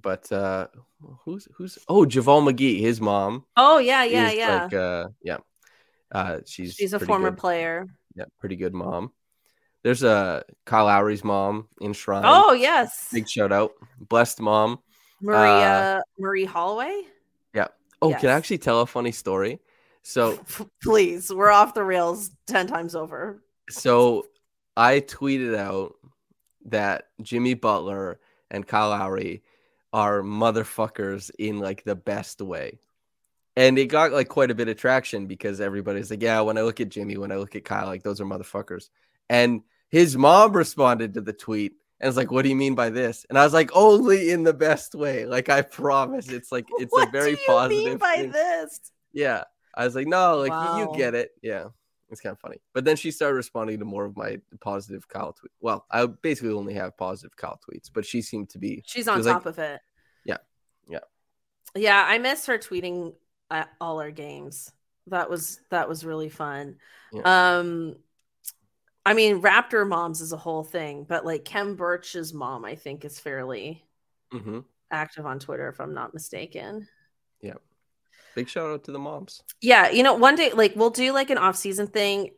But uh, who's who's? Oh, JaVale McGee. His mom. Oh yeah, yeah, yeah. Like, uh, yeah. Uh, she's she's a former good. player. Yeah, pretty good mom. There's a Kyle Lowry's mom in Shrine. Oh yes, big shout out, blessed mom. Maria Marie Holloway. Yeah. Oh, can I actually tell a funny story? So, Please, we're off the rails ten times over. so I tweeted out that Jimmy Butler and Kyle Lowry are motherfuckers in like the best way. And it got like quite a bit of traction because everybody's like, yeah, when I look at Jimmy, when I look at Kyle, like those are motherfuckers. And his mom responded to the tweet and was like, what do you mean by this? And I was like, only in the best way. Like, I promise. It's like, it's a very positive." What do you mean by thing. this? Yeah. I was like, no, like you- Wow. you get it. Yeah. It's kind of funny. But then she started responding to more of my positive Kyle tweets. Well, I basically only have positive Kyle tweets, but she seemed to be She's on like- top of it. Yeah. Yeah. Yeah, I miss her tweeting at all our games. That was that was really fun. Um I mean Raptor moms is a whole thing, but like Khem Birch's mom I think is fairly hmm active on Twitter if I'm not mistaken. Yeah. Big shout out to the moms. Yeah, you know, one day like we'll do like an off-season thing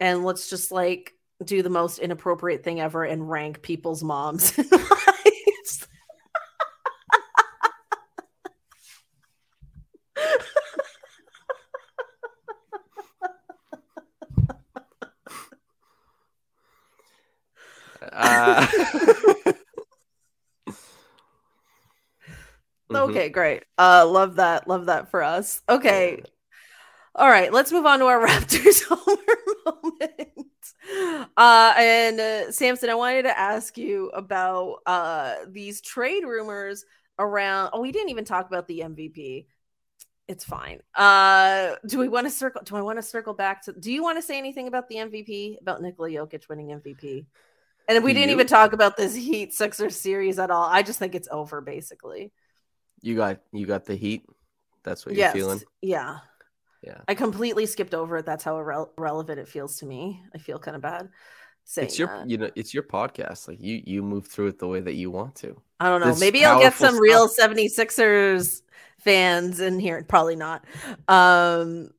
and let's just like do the most inappropriate thing ever and rank people's moms. Uh, mhm. Okay, great. Uh love that. Love that for us. Okay. All right, let's move on to our Raptors homer moment. Uh and uh, Samson, I wanted to ask you about uh these trade rumors around. Oh, we didn't even talk about the MVP. It's fine. Uh, do we want to circle? Do I want to circle back to? Do you want to say anything about the MVP about Nikola Jokic winning MVP? And we didn't you? even talk about this Heat Sixers series at all. I just think it's over, basically. You got you got the heat. That's what yes. you're feeling. Yeah. Yeah. I completely skipped over it. That's how irre- relevant it feels to me. I feel kind of bad It's your that. you know it's your podcast. Like you you move through it the way that you want to. I don't know. This Maybe I'll get some real 76ers fans in here. Probably not. Um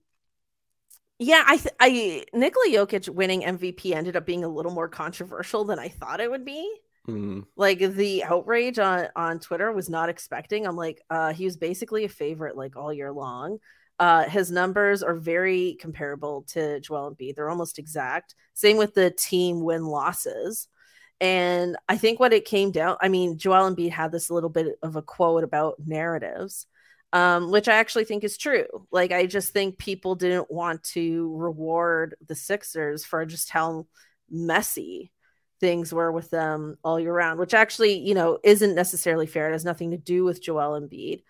yeah, I th- I Nikola Jokic winning MVP ended up being a little more controversial than I thought it would be. Mhm. Like the outrage on on Twitter was not expecting. I'm like, uh he was basically a favorite like all year long. Uh his numbers are very comparable to Joel Embiid. They're almost exact. Same with the team win losses. And I think what it came down, I mean, Joel Embiid had this little bit of a quote about narratives, um, which I actually think is true. Like, I just think people didn't want to reward the Sixers for just how messy things were with them all year round, which actually, you know, isn't necessarily fair. It has nothing to do with Joel Embiid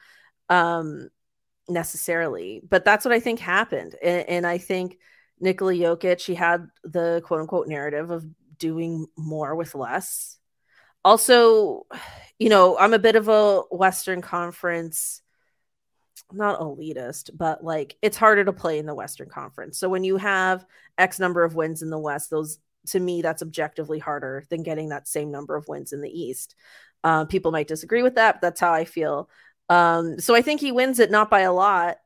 um, necessarily, but that's what I think happened. And, and I think Nikola Jokic, he had the quote unquote narrative of doing more with less. Also, you know, I'm a bit of a Western Conference, not elitist, but like it's harder to play in the Western Conference. So when you have X number of wins in the West, those to me, that's objectively harder than getting that same number of wins in the East. Uh, people might disagree with that, but that's how I feel. Um, so I think he wins it not by a lot,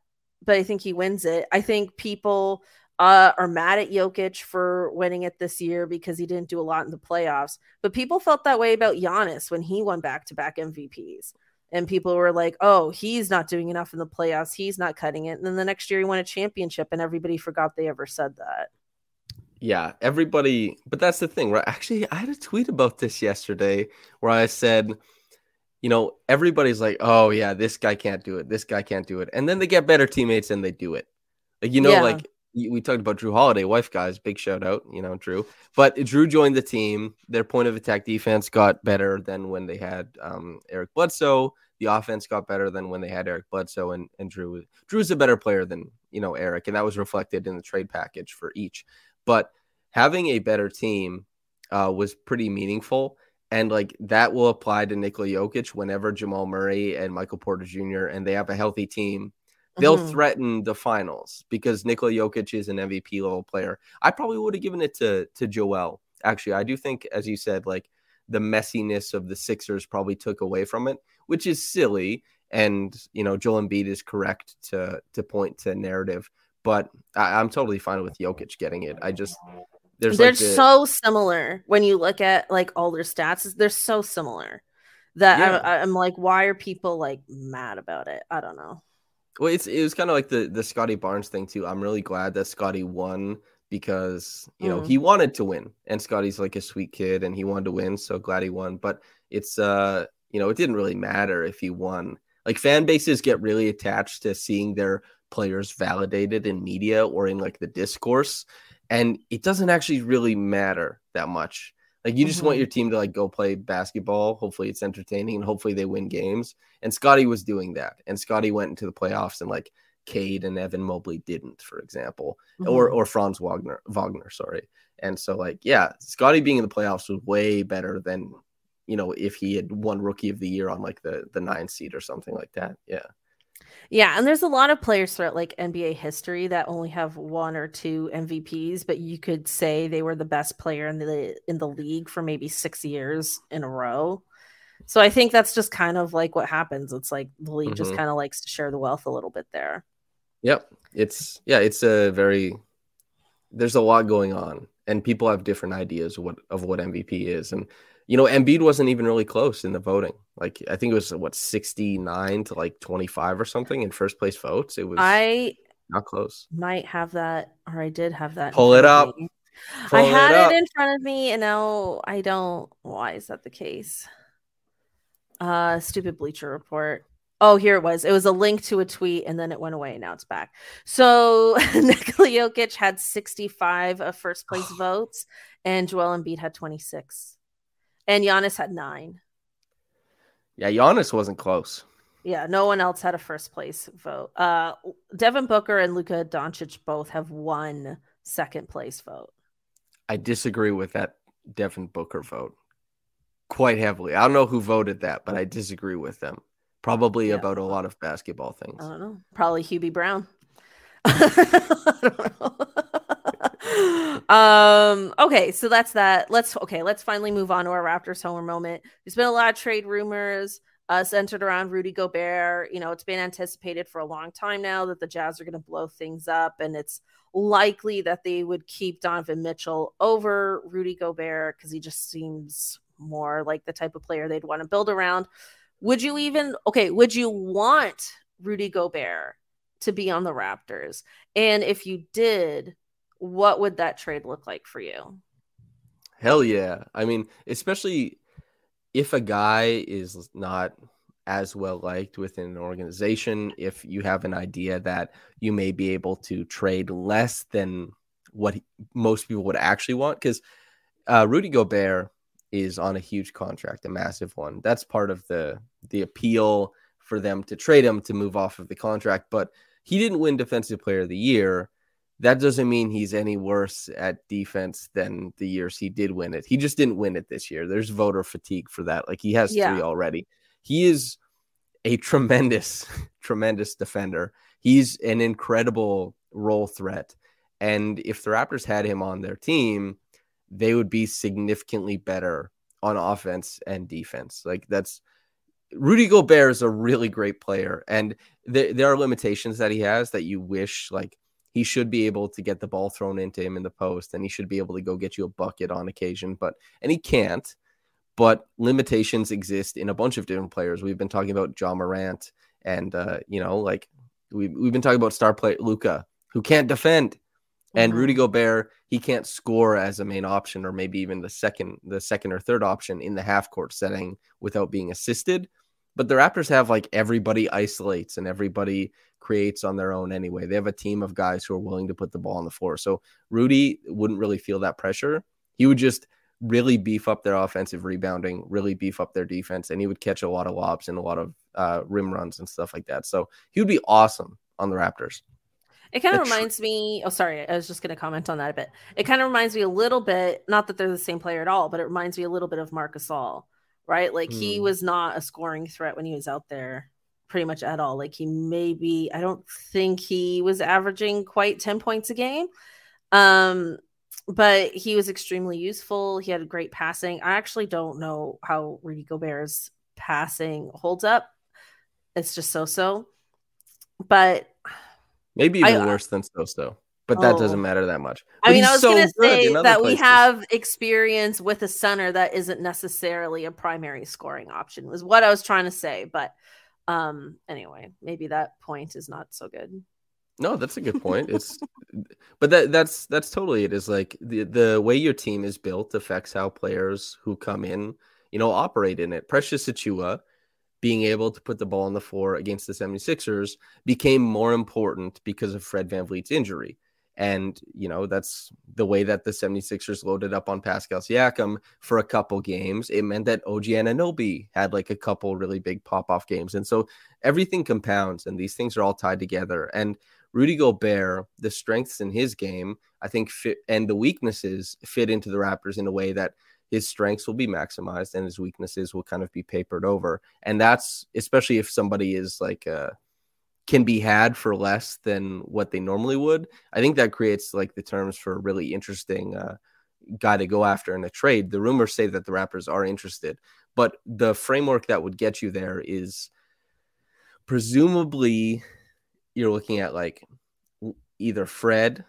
but I think he wins it. I think people uh, are mad at Jokic for winning it this year because he didn't do a lot in the playoffs. But people felt that way about Giannis when he won back to back MVPs. And people were like, oh, he's not doing enough in the playoffs. He's not cutting it. And then the next year he won a championship, and everybody forgot they ever said that. Yeah, everybody, but that's the thing, right? Actually, I had a tweet about this yesterday where I said, you know, everybody's like, "Oh yeah, this guy can't do it. This guy can't do it." And then they get better teammates and they do it. Like you know, Yeah. like we talked about Jrue Holiday, wife guys, big shout out, you know, Jrue. But Jrue joined the team. Their point of attack defense got better than when they had um, Eric Bledsoe. The offense got better than when they had Eric Bledsoe and, and Jrue. Jrue's a better player than, you know, Eric, and that was reflected in the trade package for each. But having a better team uh, was pretty meaningful. And like that will apply to Nikola Jokic whenever Jamal Murray and Michael Porter Jr. and they have a healthy team, they'll Mhm. threaten the finals because Nikola Jokic is an MVP level player. I probably would have given it to to Joel. Actually, I do think, as you said, like the messiness of the Sixers probably took away from it, which is silly. And you know, Joel Embiid is correct to to point to narrative, but I, I'm totally fine with Jokic getting it. I just there's they're like the- so similar when you look at like all their stats. They're so similar that Yeah. I, I'm like, why are people like mad about it? I don't know. Well, it's it was kind of like the the Scottie Barnes thing too. I'm really glad that Scottie won because you know Mm. he wanted to win, and Scottie's like a sweet kid, and he wanted to win. So glad he won. But it's uh you know it didn't really matter if he won. Like fan bases get really attached to seeing their players validated in media or in like the discourse, and it doesn't actually really matter that much. Like you just want Mhm. your team to like go play basketball. Hopefully it's entertaining and hopefully they win games. And Scottie was doing that. And Scottie went into the playoffs and like Cade and Evan Mobley didn't, for example, or Mhm. or Franz Wagner, Wagner, sorry. And so like yeah, Scottie being in the playoffs was way better than you know if he had won Rookie of the Year on like the the nine seed or something like that. Yeah, Yeah, and there's a lot of players throughout like NBA history that only have one or two MVPs, but you could say they were the best player in the in the league for maybe 6 years in a row. So I think that's just kind of like what happens. It's like the league just Mhm. kind of likes to share the wealth a little bit there. yep. It's yeah, it's a very there's a lot going on, and people have different ideas of what of what MVP is, and you know Embiid wasn't even really close in the voting. Like I think it was what 69 to like 25 or something in first place votes. It was I not close. might have that, or I did have that. Pull it up. Pull I it had up. it in front of me, and now I don't. Why is that the case? Uh, stupid Bleacher Report. Oh, here it was. It was a link to a tweet, and then it went away. And now it's back. So Nikola Jokic had 65 of first place votes, and Joel Embiid had 26, and Giannis had nine. Yeah, Giannis wasn't close. Yeah, no one else had a first place vote. Uh, Devin Booker and Luka Doncic both have one second place vote. I disagree with that Devin Booker vote quite heavily. I don't know who voted that, but I disagree with them. Probably yeah. about a lot of basketball things. I don't know. Probably Hubie Brown. um okay so that's that let's okay let's finally move on to our raptors homer moment there's been a lot of trade rumors uh, centered around Rudy Gobert. You know, it's been anticipated for a long time now that the Jazz are going to blow things up, and it's likely that they would keep Donovan Mitchell over Rudy Gobert because he just seems more like the type of player they'd want to build around. Would you even, okay, would you want Rudy Gobert to be on the Raptors? And if you did, what would that trade look like for you? Hell yeah. I mean, especially if a guy is not as well liked within an organization, if you have an idea that you may be able to trade less than what most people would actually want, because uh, Rudy Gobert is on a huge contract, a massive one. That's part of the the appeal for them to trade him to move off of the contract. But he didn't win Defensive Player of the Year that doesn't mean he's any worse at defense than the years he did win it. He just didn't win it this year. There's voter fatigue for that. Like he has yeah. three already. He is a tremendous, tremendous defender. He's an incredible roll threat. And if the Raptors had him on their team, they would be significantly better on offense and defense. Like that's Rudy Gobert is a really great player. And there, there are limitations that he has that you wish like he should be able to get the ball thrown into him in the post and he should be able to go get you a bucket on occasion but and he can't but limitations exist in a bunch of different players we've been talking about Ja Morant and uh, you know like we, we've been talking about star player luka who can't defend and mm-hmm. Rudy Gobert he can't score as a main option or maybe even the second the second or third option in the half court setting without being assisted but the Raptors have like everybody isolates and everybody creates on their own anyway. They have a team of guys who are willing to put the ball on the floor. So Rudy wouldn't really feel that pressure. He would just really beef up their offensive rebounding, really beef up their defense, and he would catch a lot of lobs and a lot of uh, rim runs and stuff like that. So he would be awesome on the Raptors. It kind of reminds me. Oh, sorry. I was just going to comment on that a bit. It kind of reminds me a little bit, not that they're the same player at all, but it reminds me a little bit of Marc Gasol, right? Like mm. he hmm. was not a scoring threat when he was out there pretty much at all. Like he maybe I don't think he was averaging quite 10 points a game. Um but he was extremely useful. He had great passing. I actually don't know how Rudy Gobert's passing holds up. It's just so-so. But maybe even I, worse than so-so but that oh. doesn't matter that much. But I mean, I was so going to say that places. we have experience with a center that isn't necessarily a primary scoring option, was what I was trying to say. But um, anyway, maybe that point is not so good. No, that's a good point. It's, but that that's that's totally it. Is like the the way your team is built affects how players who come in, you know, operate in it. Precious Achiuwa being able to put the ball on the floor against the 76ers became more important because of Fred Van VanVleet's injury. And, you know, that's the way that the 76ers loaded up on Pascal Siakam for a couple games. It meant that OG Anunoby had like a couple really big pop off games. And so everything compounds and these things are all tied together. And Rudy Gobert, the strengths in his game, I think, fit and the weaknesses fit into the Raptors in a way that his strengths will be maximized and his weaknesses will kind of be papered over. And that's especially if somebody is like, can be had for less than what they normally would. I think that creates like the terms for a really interesting uh, guy to go after in a trade. The rumors say that the Raptors are interested, but the framework that would get you there is presumably you're looking at like either Fred,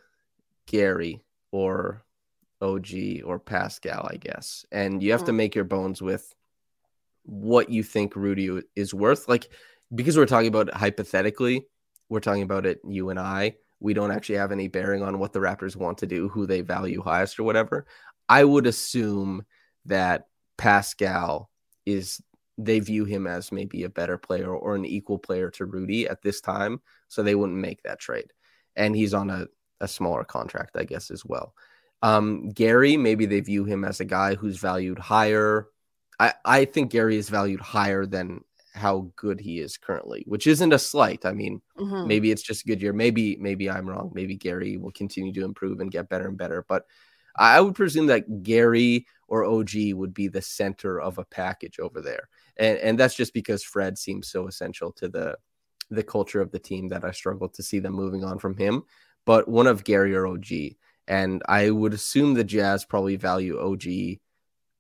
Gary, or OG or Pascal, I guess. And you have mm-hmm. to make your bones with what you think Rudy is worth. Like because we're talking about hypothetically, we're talking about it you and I. We don't actually have any bearing on what the Raptors want to do, who they value highest or whatever. I would assume that Pascal is they view him as maybe a better player or an equal player to Rudy at this time, so they wouldn't make that trade. And he's on a, a smaller contract, I guess, as well. Um, Gary, maybe they view him as a guy who's valued higher I, I think Gary is valued higher than how good he is currently, which isn't a slight. I mean, mm-hmm. maybe it's just a good year. Maybe, maybe I'm wrong. Maybe Gary will continue to improve and get better and better. But I would presume that Gary or OG would be the center of a package over there. And and that's just because Fred seems so essential to the the culture of the team that I struggle to see them moving on from him. But one of Gary or OG. And I would assume the Jazz probably value OG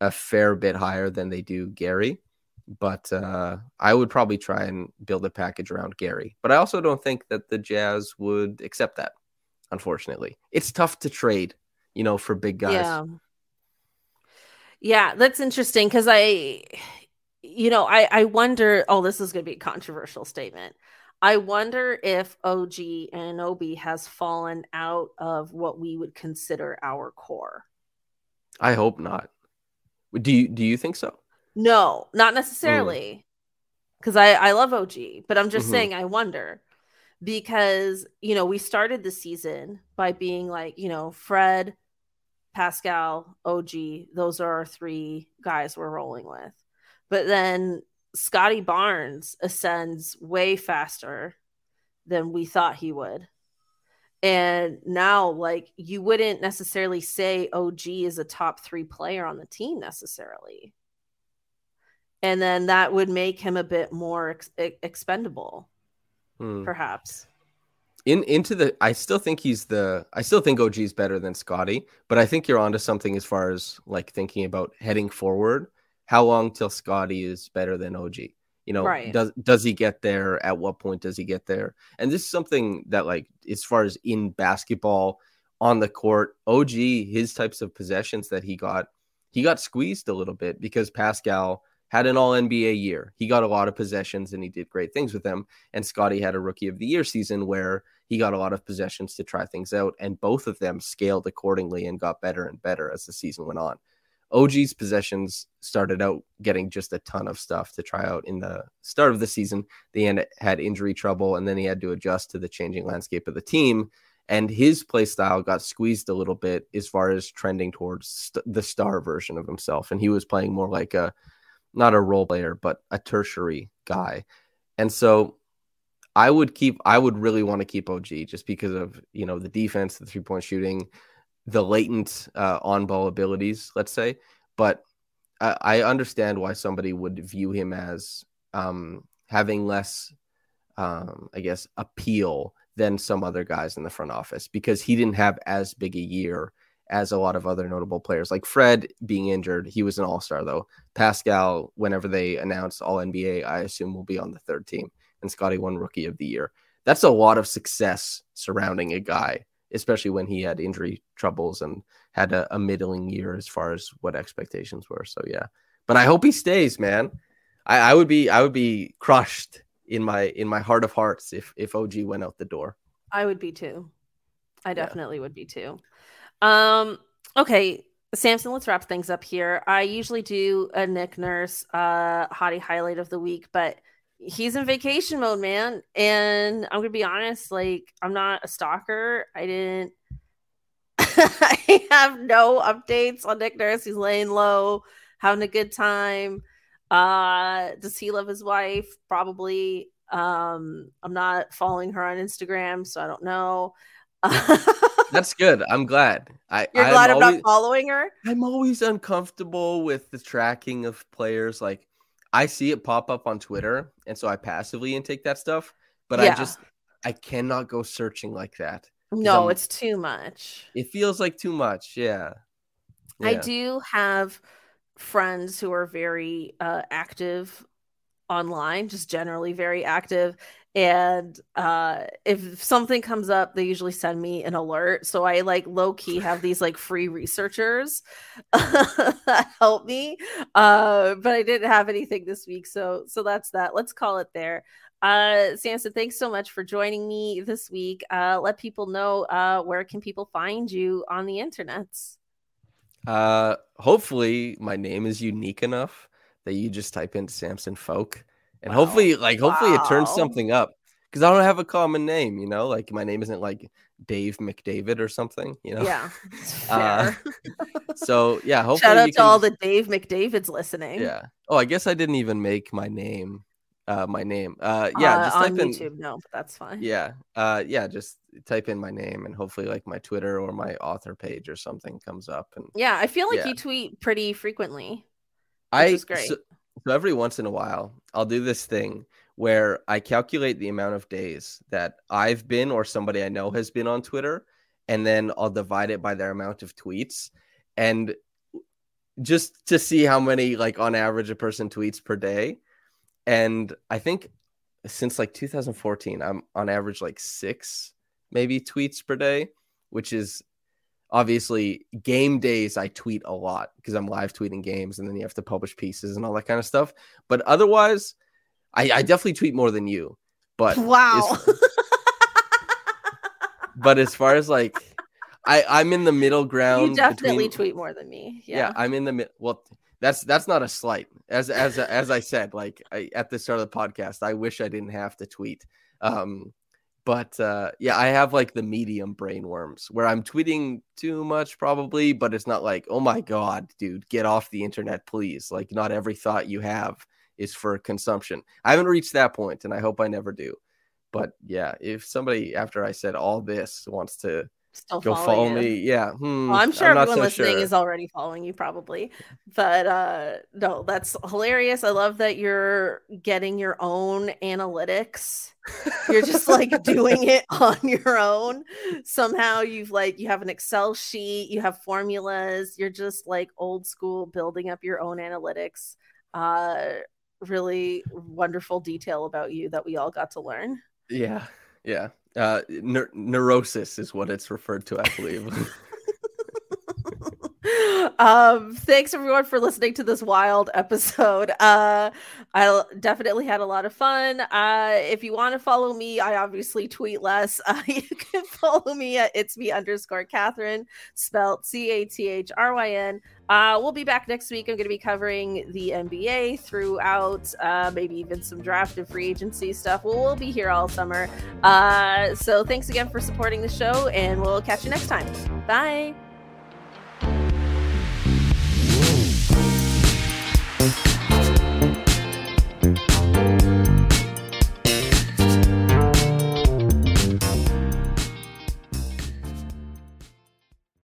a fair bit higher than they do Gary. But uh, I would probably try and build a package around Gary. But I also don't think that the Jazz would accept that, unfortunately. It's tough to trade, you know, for big guys. Yeah. Yeah, that's interesting because I, you know, I, I wonder. Oh, this is going to be a controversial statement. I wonder if OG Anunoby has fallen out of what we would consider our core. I hope not. Do you do you think so? No, not necessarily. Because mm. I I love OG, but I'm just mm-hmm. saying I wonder because you know we started the season by being like you know Fred, Pascal, OG. Those are our three guys we're rolling with, but then Scottie Barnes ascends way faster than we thought he would. And now, like, you wouldn't necessarily say OG is a top three player on the team necessarily. And then that would make him a bit more ex- expendable, hmm. perhaps. In into the, I still think he's the, I still think OG is better than scottie but I think you're onto something as far as like thinking about heading forward. How long till scottie is better than OG? You know, right. does does he get there? At what point does he get there? And this is something that, like, as far as in basketball on the court, OG, his types of possessions that he got, he got squeezed a little bit because Pascal had an all NBA year. He got a lot of possessions and he did great things with them. And Scottie had a rookie of the year season where he got a lot of possessions to try things out. And both of them scaled accordingly and got better and better as the season went on. OG's possessions started out getting just a ton of stuff to try out in the start of the season. The end had injury trouble, and then he had to adjust to the changing landscape of the team. And his play style got squeezed a little bit as far as trending towards st- the star version of himself. And he was playing more like a not a role player, but a tertiary guy. And so I would keep, I would really want to keep OG just because of, you know, the defense, the three point shooting, the latent uh, on ball abilities, let's say. But I, I, understand why somebody would view him as um, having less, um, I guess, appeal than some other guys in the front office because he didn't have as big a year as a lot of other notable players. Like Fred being injured, he was an all star though. Pascal, whenever they announced All NBA, I assume will be on the third team, and Scottie won Rookie of the Year. That's a lot of success surrounding a guy especially when he had injury troubles and had a, a, middling year as far as what expectations were. So yeah, but I hope he stays, man. I, I would be I would be crushed in my in my heart of hearts if if OG went out the door. I would be too. I definitely yeah. would be too. Um. Okay, Samson. Let's wrap things up here. I usually do a Nick Nurse uh hottie highlight of the week, but he's in vacation mode, man. And I'm gonna be honest, like I'm not a stalker. I didn't I have no updates on Nick Nurse. He's laying low, having a good time. Uh does he love his wife? Probably. Um, I'm not following her on Instagram, so I don't know. That's good. I'm glad. I, You're I'm glad I'm always, not following her? I'm always uncomfortable with the tracking of players. Like I see it pop up on Twitter, and so I passively intake that stuff. But yeah. I just I cannot go searching like that. No, I'm, it's too much. It feels like too much. Yeah. yeah. I do have friends who are very uh, active online, just generally very active and uh if something comes up they usually send me an alert. So i like low key have these like free researchers help me uh but i didn't have anything this week so so that's that. Let's call it there. Uh samson thanks so much for joining me this week. Uh let people know uh where can people find you on the internets? Uh hopefully my name is unique enough that you just type in samson folk and wow. hopefully like hopefully wow. it turns something up because I don't have a common name, you know, like my name isn't like Dave McDavid or something, you know. Yeah. uh, So yeah, hopefully Shout out to all the Dave McDavids listening. Yeah. Oh, I guess I didn't even make my name. Uh, my name. Uh, yeah. Uh, just on type in. YouTube. No, but that's fine. Yeah. Uh, yeah. Just type in my name, and hopefully, like my Twitter or my author page or something comes up. And Yeah, I feel like Yeah. you tweet pretty frequently. I is great. So, so every once in a while, I'll do this thing where I calculate the amount of days that I've been or somebody I know has been on Twitter, and then I'll divide it by their amount of tweets, and just to see how many, like on average, a person tweets per day. And I think since like 2014, I'm on average like six, maybe tweets per day, which is obviously game days i tweet a lot because i'm live tweeting games and then you have to publish pieces and all that kind of stuff but otherwise i, I definitely tweet more than you but Wow. as, but as far as like i i'm in the middle ground you definitely between- tweet more than me. yeah, Yeah. i'm in the mid well that's that's not a slight as as as i said like I, at the start of the podcast i wish i didn't have to tweet um but uh yeah i have like the medium brain worms where i'm tweeting too much probably but it's not like oh my god dude get off the internet please. Like not every thought you have is for consumption. I haven't reached that point and i hope i never do. But yeah if somebody after i said all this wants to Still go follow, you. me yeah hmm, Well, I'm sure not everyone so listening sure. is already following you, probably. But uh no, that's hilarious. I love that you're getting your own analytics. You're just like doing it on your own. Somehow you've like you have an Excel sheet, you have formulas, you're just like old school building up your own analytics. Uh really wonderful detail about you that we all got to learn. Yeah, yeah. Uh, neur- neurosis is what it's referred to, I believe. um thanks everyone for listening to this wild episode. Uh i definitely had a lot of fun. Uh if you want to follow me i obviously tweet less. Uh, you can follow me at it's me underscore cathryn spelled c-a-t-h-r-y-n uh we'll be back next week. I'm going to be covering the nba throughout uh maybe even some draft and free agency stuff. Well, we'll be here all summer. Uh so thanks again for supporting the show and we'll catch you next time. Bye